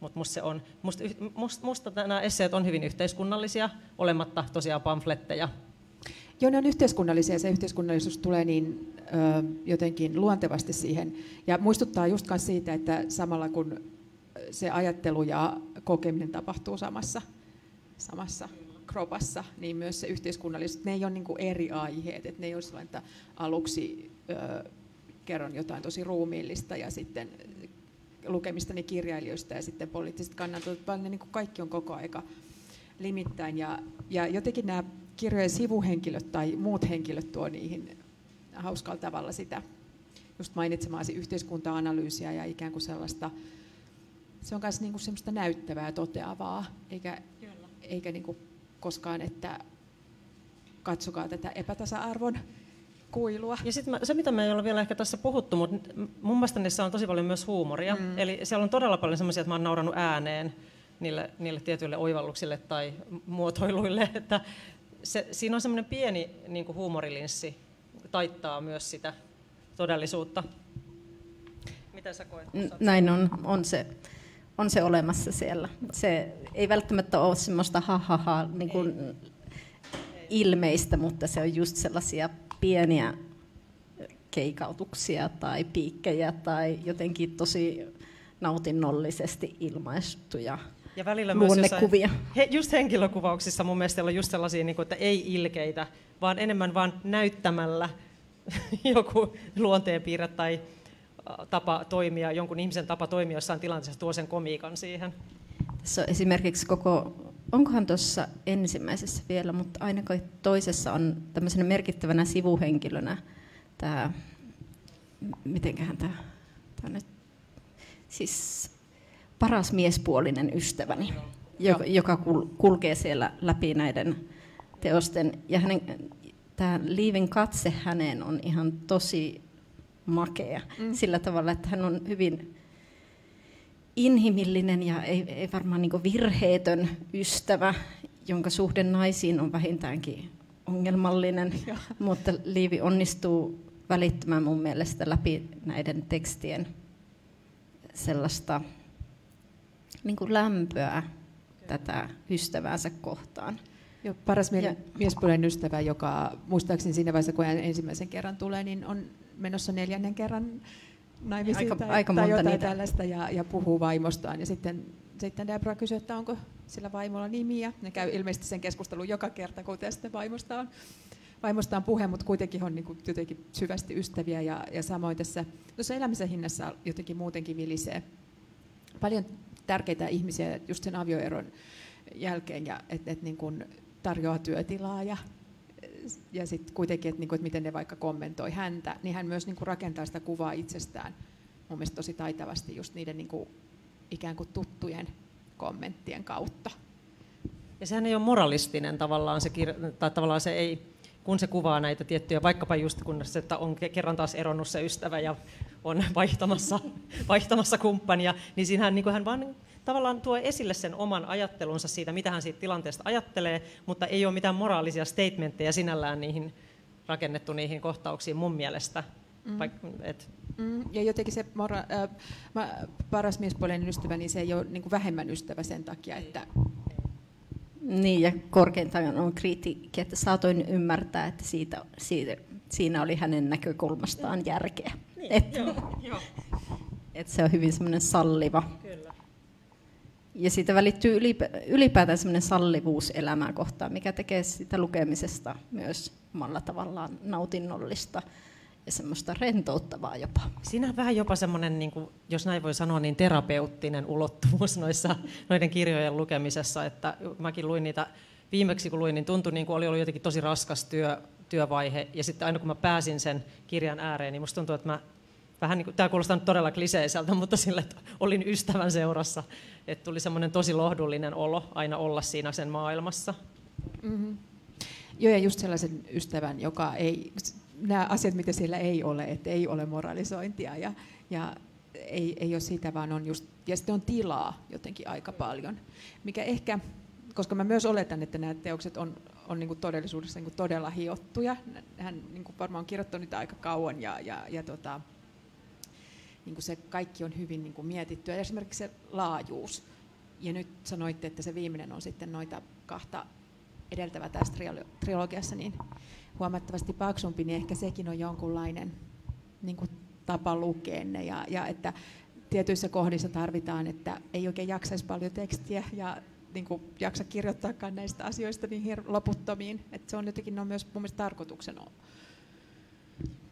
Mutta musta, on, musta, musta, musta nämä esseet on hyvin yhteiskunnallisia, olematta tosiaan pamfletteja. Joo, ne on yhteiskunnallisia se yhteiskunnallisuus tulee niin ö, jotenkin luontevasti siihen. Ja muistuttaa just siitä, että samalla kun se ajattelu ja kokeminen tapahtuu samassa, samassa kropassa, niin myös se yhteiskunnallisuus, ne ei ole niin eri aiheet, että ne ei ole sellainen, että aluksi ö, kerron jotain tosi ruumiillista ja sitten lukemistani kirjailijoista ja sitten poliittiset kannanotot, vaan ne niin kaikki on koko aika limittäin. Ja, ja jotenkin nämä kirjojen sivuhenkilöt tai muut henkilöt tuo niihin hauskalla tavalla sitä just mainitsemaasi yhteiskunta-analyysiä ja ikään kuin sellaista, se on myös niin kuin semmoista näyttävää toteavaa, eikä, eikä niin kuin koskaan, että katsokaa tätä epätasa-arvon kuilua. Ja sitten se, mitä me ei ole vielä ehkä tässä puhuttu, mutta mun mielestä niissä on tosi paljon myös huumoria. Mm. Eli siellä on todella paljon semmoisia, että mä oon naurannut ääneen niille, niille tietyille oivalluksille tai muotoiluille. Että se, siinä on semmoinen pieni niin kuin huumorilinssi, taittaa myös sitä todellisuutta. Mitä sä koet? Näin on, on se on se olemassa siellä. Se ei välttämättä ole semmoista ha ha ha niin kuin ilmeistä, mutta se on just sellaisia pieniä keikautuksia tai piikkejä tai jotenkin tosi nautinnollisesti ilmaistuja ja välillä myös jossain, he, just henkilökuvauksissa mun mielestä on just sellaisia, niin kuin, että ei ilkeitä, vaan enemmän vaan näyttämällä joku luonteenpiirre tai tapa toimia, jonkun ihmisen tapa toimia jossain tilanteessa tuo sen komiikan siihen. Tässä on esimerkiksi koko, onkohan tuossa ensimmäisessä vielä, mutta ainakaan toisessa on tämmöisenä merkittävänä sivuhenkilönä tämä, mitenköhän tämä, tämä nyt, siis paras miespuolinen ystäväni, joka, joka kulkee siellä läpi näiden teosten. Ja hänen, tämä Liivin katse häneen on ihan tosi makea mm. sillä tavalla, että hän on hyvin inhimillinen ja ei, ei varmaan niin virheetön ystävä, jonka suhde naisiin on vähintäänkin ongelmallinen, ja. mutta Liivi onnistuu välittämään mun mielestä läpi näiden tekstien sellaista niin kuin lämpöä tätä ystäväänsä kohtaan. Joo, paras ja, miespuolinen ystävä, joka muistaakseni siinä vaiheessa, kun hän ensimmäisen kerran tulee, niin on menossa neljännen kerran naimisiin aika, tai, aika tai jotain niitä. tällaista ja, ja puhuu vaimostaan. Ja sitten, sitten Debra kysyy, että onko sillä vaimolla nimiä. Ne käy ilmeisesti sen keskustelun joka kerta, kun tästä vaimosta on, vaimosta on puhe, mutta kuitenkin on niin kuin jotenkin syvästi ystäviä. Ja, ja samoin tässä tuossa elämisen hinnassa jotenkin muutenkin vilisee paljon tärkeitä ihmisiä just sen avioeron jälkeen, ja että et niin kuin tarjoaa työtilaa ja ja sitten kuitenkin, että, niinku, että miten ne vaikka kommentoi häntä, niin hän myös niinku rakentaa sitä kuvaa itsestään mun mielestä tosi taitavasti just niiden niinku, ikään kuin tuttujen kommenttien kautta. Ja sehän ei ole moralistinen tavallaan se, kir- tai tavallaan se ei, kun se kuvaa näitä tiettyjä, vaikkapa just kun se, että on kerran taas eronnut se ystävä ja on vaihtamassa, vaihtamassa kumppania, niin siinähän niin hän vaan tavallaan tuo esille sen oman ajattelunsa siitä, mitä hän siitä tilanteesta ajattelee, mutta ei ole mitään moraalisia statementteja sinällään niihin rakennettu niihin kohtauksiin mun mielestä. Mm. Vaik, et. Mm. Ja jotenkin se mora- äh, mä, paras miespuolinen ystävä, niin se ei ole niin vähemmän ystävä sen takia, että... Niin, ja korkeintaan on kritiikki, että saatoin ymmärtää, että siitä, siitä, siinä oli hänen näkökulmastaan järkeä. Niin, että, joo, joo. että se on hyvin semmoinen salliva. Kyllä. Ja siitä välittyy ylipäätään sellainen sallivuus elämää kohtaan, mikä tekee sitä lukemisesta myös omalla tavallaan nautinnollista ja semmoista rentouttavaa jopa. Siinä on vähän jopa semmoinen, niin kuin, jos näin voi sanoa, niin terapeuttinen ulottuvuus noissa, noiden kirjojen lukemisessa. Että mäkin luin niitä viimeksi, kun luin, niin tuntui niin kuin oli ollut jotenkin tosi raskas työ, työvaihe. Ja sitten aina kun mä pääsin sen kirjan ääreen, niin musta tuntuu, että mä vähän niin kuin, tämä kuulostaa nyt todella kliseiseltä, mutta sille, että olin ystävän seurassa, että tuli semmoinen tosi lohdullinen olo aina olla siinä sen maailmassa. Mm-hmm. Joo, ja just sellaisen ystävän, joka ei, nämä asiat, mitä siellä ei ole, että ei ole moralisointia ja, ja ei, ei ole sitä, vaan on just, ja sitten on tilaa jotenkin aika paljon, mikä ehkä, koska mä myös oletan, että nämä teokset on, on niin todellisuudessa niin todella hiottuja. Hän niin varmaan on kirjoittanut niitä aika kauan ja, ja, ja tota, niin se kaikki on hyvin niin mietittyä. Ja esimerkiksi se laajuus. Ja nyt sanoitte, että se viimeinen on sitten noita kahta edeltävää tässä trilogiassa niin huomattavasti paksumpi, niin ehkä sekin on jonkunlainen niin kuin tapa lukea ne. Ja, ja että tietyissä kohdissa tarvitaan, että ei oikein jaksaisi paljon tekstiä ja niin kuin jaksa kirjoittaakaan näistä asioista niin loputtomiin. Että se on jotenkin ne on myös mun mielestä tarkoituksena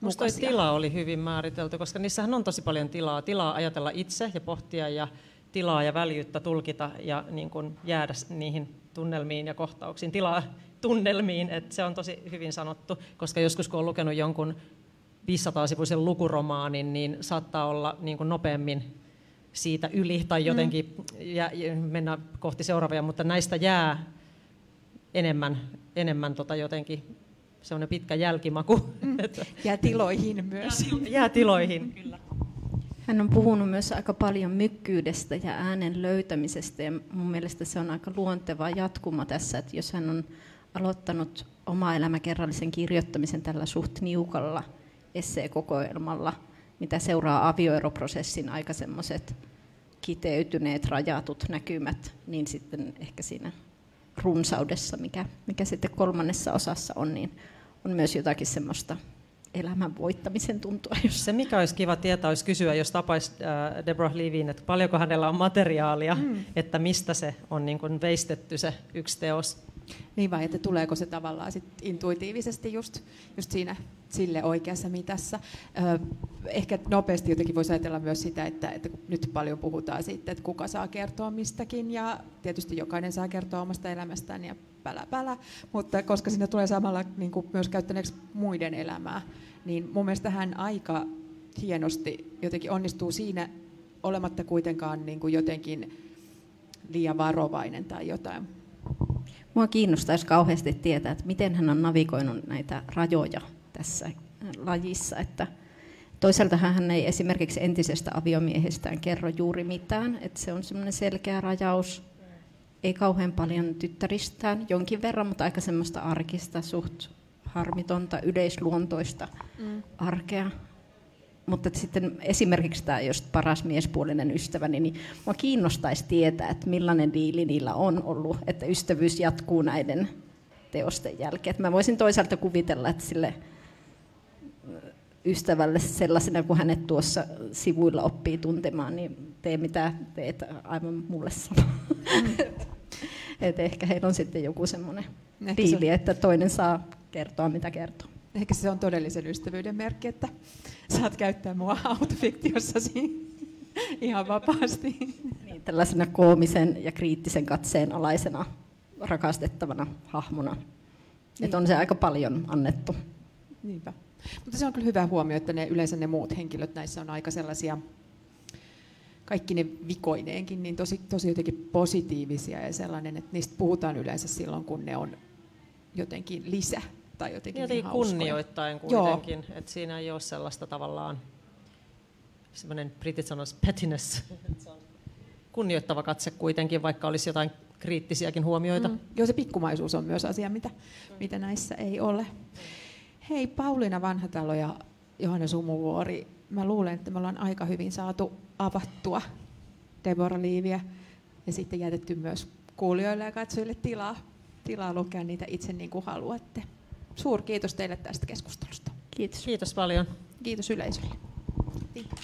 Minusta tila oli hyvin määritelty, koska niissähän on tosi paljon tilaa. Tilaa ajatella itse ja pohtia ja tilaa ja väljyyttä tulkita ja niin kuin jäädä niihin tunnelmiin ja kohtauksiin. Tilaa tunnelmiin, että se on tosi hyvin sanottu, koska joskus kun on lukenut jonkun 500-sivuisen lukuromaanin, niin saattaa olla niin kuin nopeammin siitä yli tai jotenkin mm. jää, mennä kohti seuraavia, mutta näistä jää enemmän, enemmän tota jotenkin semmoinen pitkä jälkimaku. Mm. Jää tiloihin myös. Jää tiloihin, kyllä. Hän on puhunut myös aika paljon mykkyydestä ja äänen löytämisestä ja mun mielestä se on aika luonteva jatkuma tässä, että jos hän on aloittanut oma elämäkerrallisen kirjoittamisen tällä suht niukalla esseekokoelmalla, mitä seuraa avioeroprosessin aika semmoiset kiteytyneet, rajatut näkymät, niin sitten ehkä siinä runsaudessa, mikä, mikä sitten kolmannessa osassa on, niin on myös jotakin semmoista elämän voittamisen tuntua. Jos... Se mikä olisi kiva tietää, olisi kysyä, jos tapaisi äh, Deborah Levin, että paljonko hänellä on materiaalia, mm. että mistä se on niin kuin veistetty se yksi teos. Niin vai, että tuleeko se tavallaan sit intuitiivisesti just, just siinä sille oikeassa mitassa. Ehkä nopeasti jotenkin voisi ajatella myös sitä, että, että nyt paljon puhutaan siitä, että kuka saa kertoa mistäkin ja tietysti jokainen saa kertoa omasta elämästään ja pälä pälä, mutta koska sinne tulee samalla niin kuin myös käyttäneeksi muiden elämää, niin mun mielestä hän aika hienosti jotenkin onnistuu siinä olematta kuitenkaan niin kuin jotenkin liian varovainen tai jotain. Mua kiinnostaisi kauheasti tietää, että miten hän on navigoinut näitä rajoja tässä lajissa. Että toisaalta hän ei esimerkiksi entisestä aviomiehestään kerro juuri mitään, että se on semmoinen selkeä rajaus. Ei kauhean paljon tyttäristään, jonkin verran, mutta aika semmoista arkista, suht harmitonta, yleisluontoista mm. arkea. Mutta sitten esimerkiksi tämä just paras miespuolinen ystäväni, niin mua kiinnostaisi tietää, että millainen diili niillä on ollut, että ystävyys jatkuu näiden teosten jälkeen. Että mä voisin toisaalta kuvitella, että sille ystävälle sellaisena, kun hänet tuossa sivuilla oppii tuntemaan, niin tee mitä teet aivan mulle sama. Mm. Et ehkä heillä on sitten joku semmoinen diili, että toinen saa kertoa mitä kertoo. Ehkä se on todellisen ystävyyden merkki, että saat käyttää mua autofiktiossasi ihan vapaasti. Niin, tällaisena koomisen ja kriittisen katseen alaisena rakastettavana hahmona. Niin. Että on se aika paljon annettu. Niinpä. Mutta se on kyllä hyvä huomio, että ne, yleensä ne muut henkilöt näissä on aika sellaisia, kaikki ne vikoineenkin, niin tosi, tosi jotenkin positiivisia ja sellainen, että niistä puhutaan yleensä silloin, kun ne on jotenkin lisä tai jotenkin Jotenkin niin kunnioittain kuitenkin, että siinä ei ole sellaista tavallaan, semmoinen britit sanoisi pettiness, kunnioittava katse kuitenkin, vaikka olisi jotain kriittisiäkin huomioita. Mm. Joo, se pikkumaisuus on myös asia, mitä, mm. mitä näissä ei ole. Hei Pauliina Vanhatalo ja Johanna Sumuvuori, mä luulen, että me ollaan aika hyvin saatu avattua Deborah Liiviä ja sitten jätetty myös kuulijoille ja katsojille tilaa, tilaa lukea niitä itse niin kuin haluatte. Suur kiitos teille tästä keskustelusta. Kiitos. Kiitos paljon. Kiitos yleisölle. Kiitos.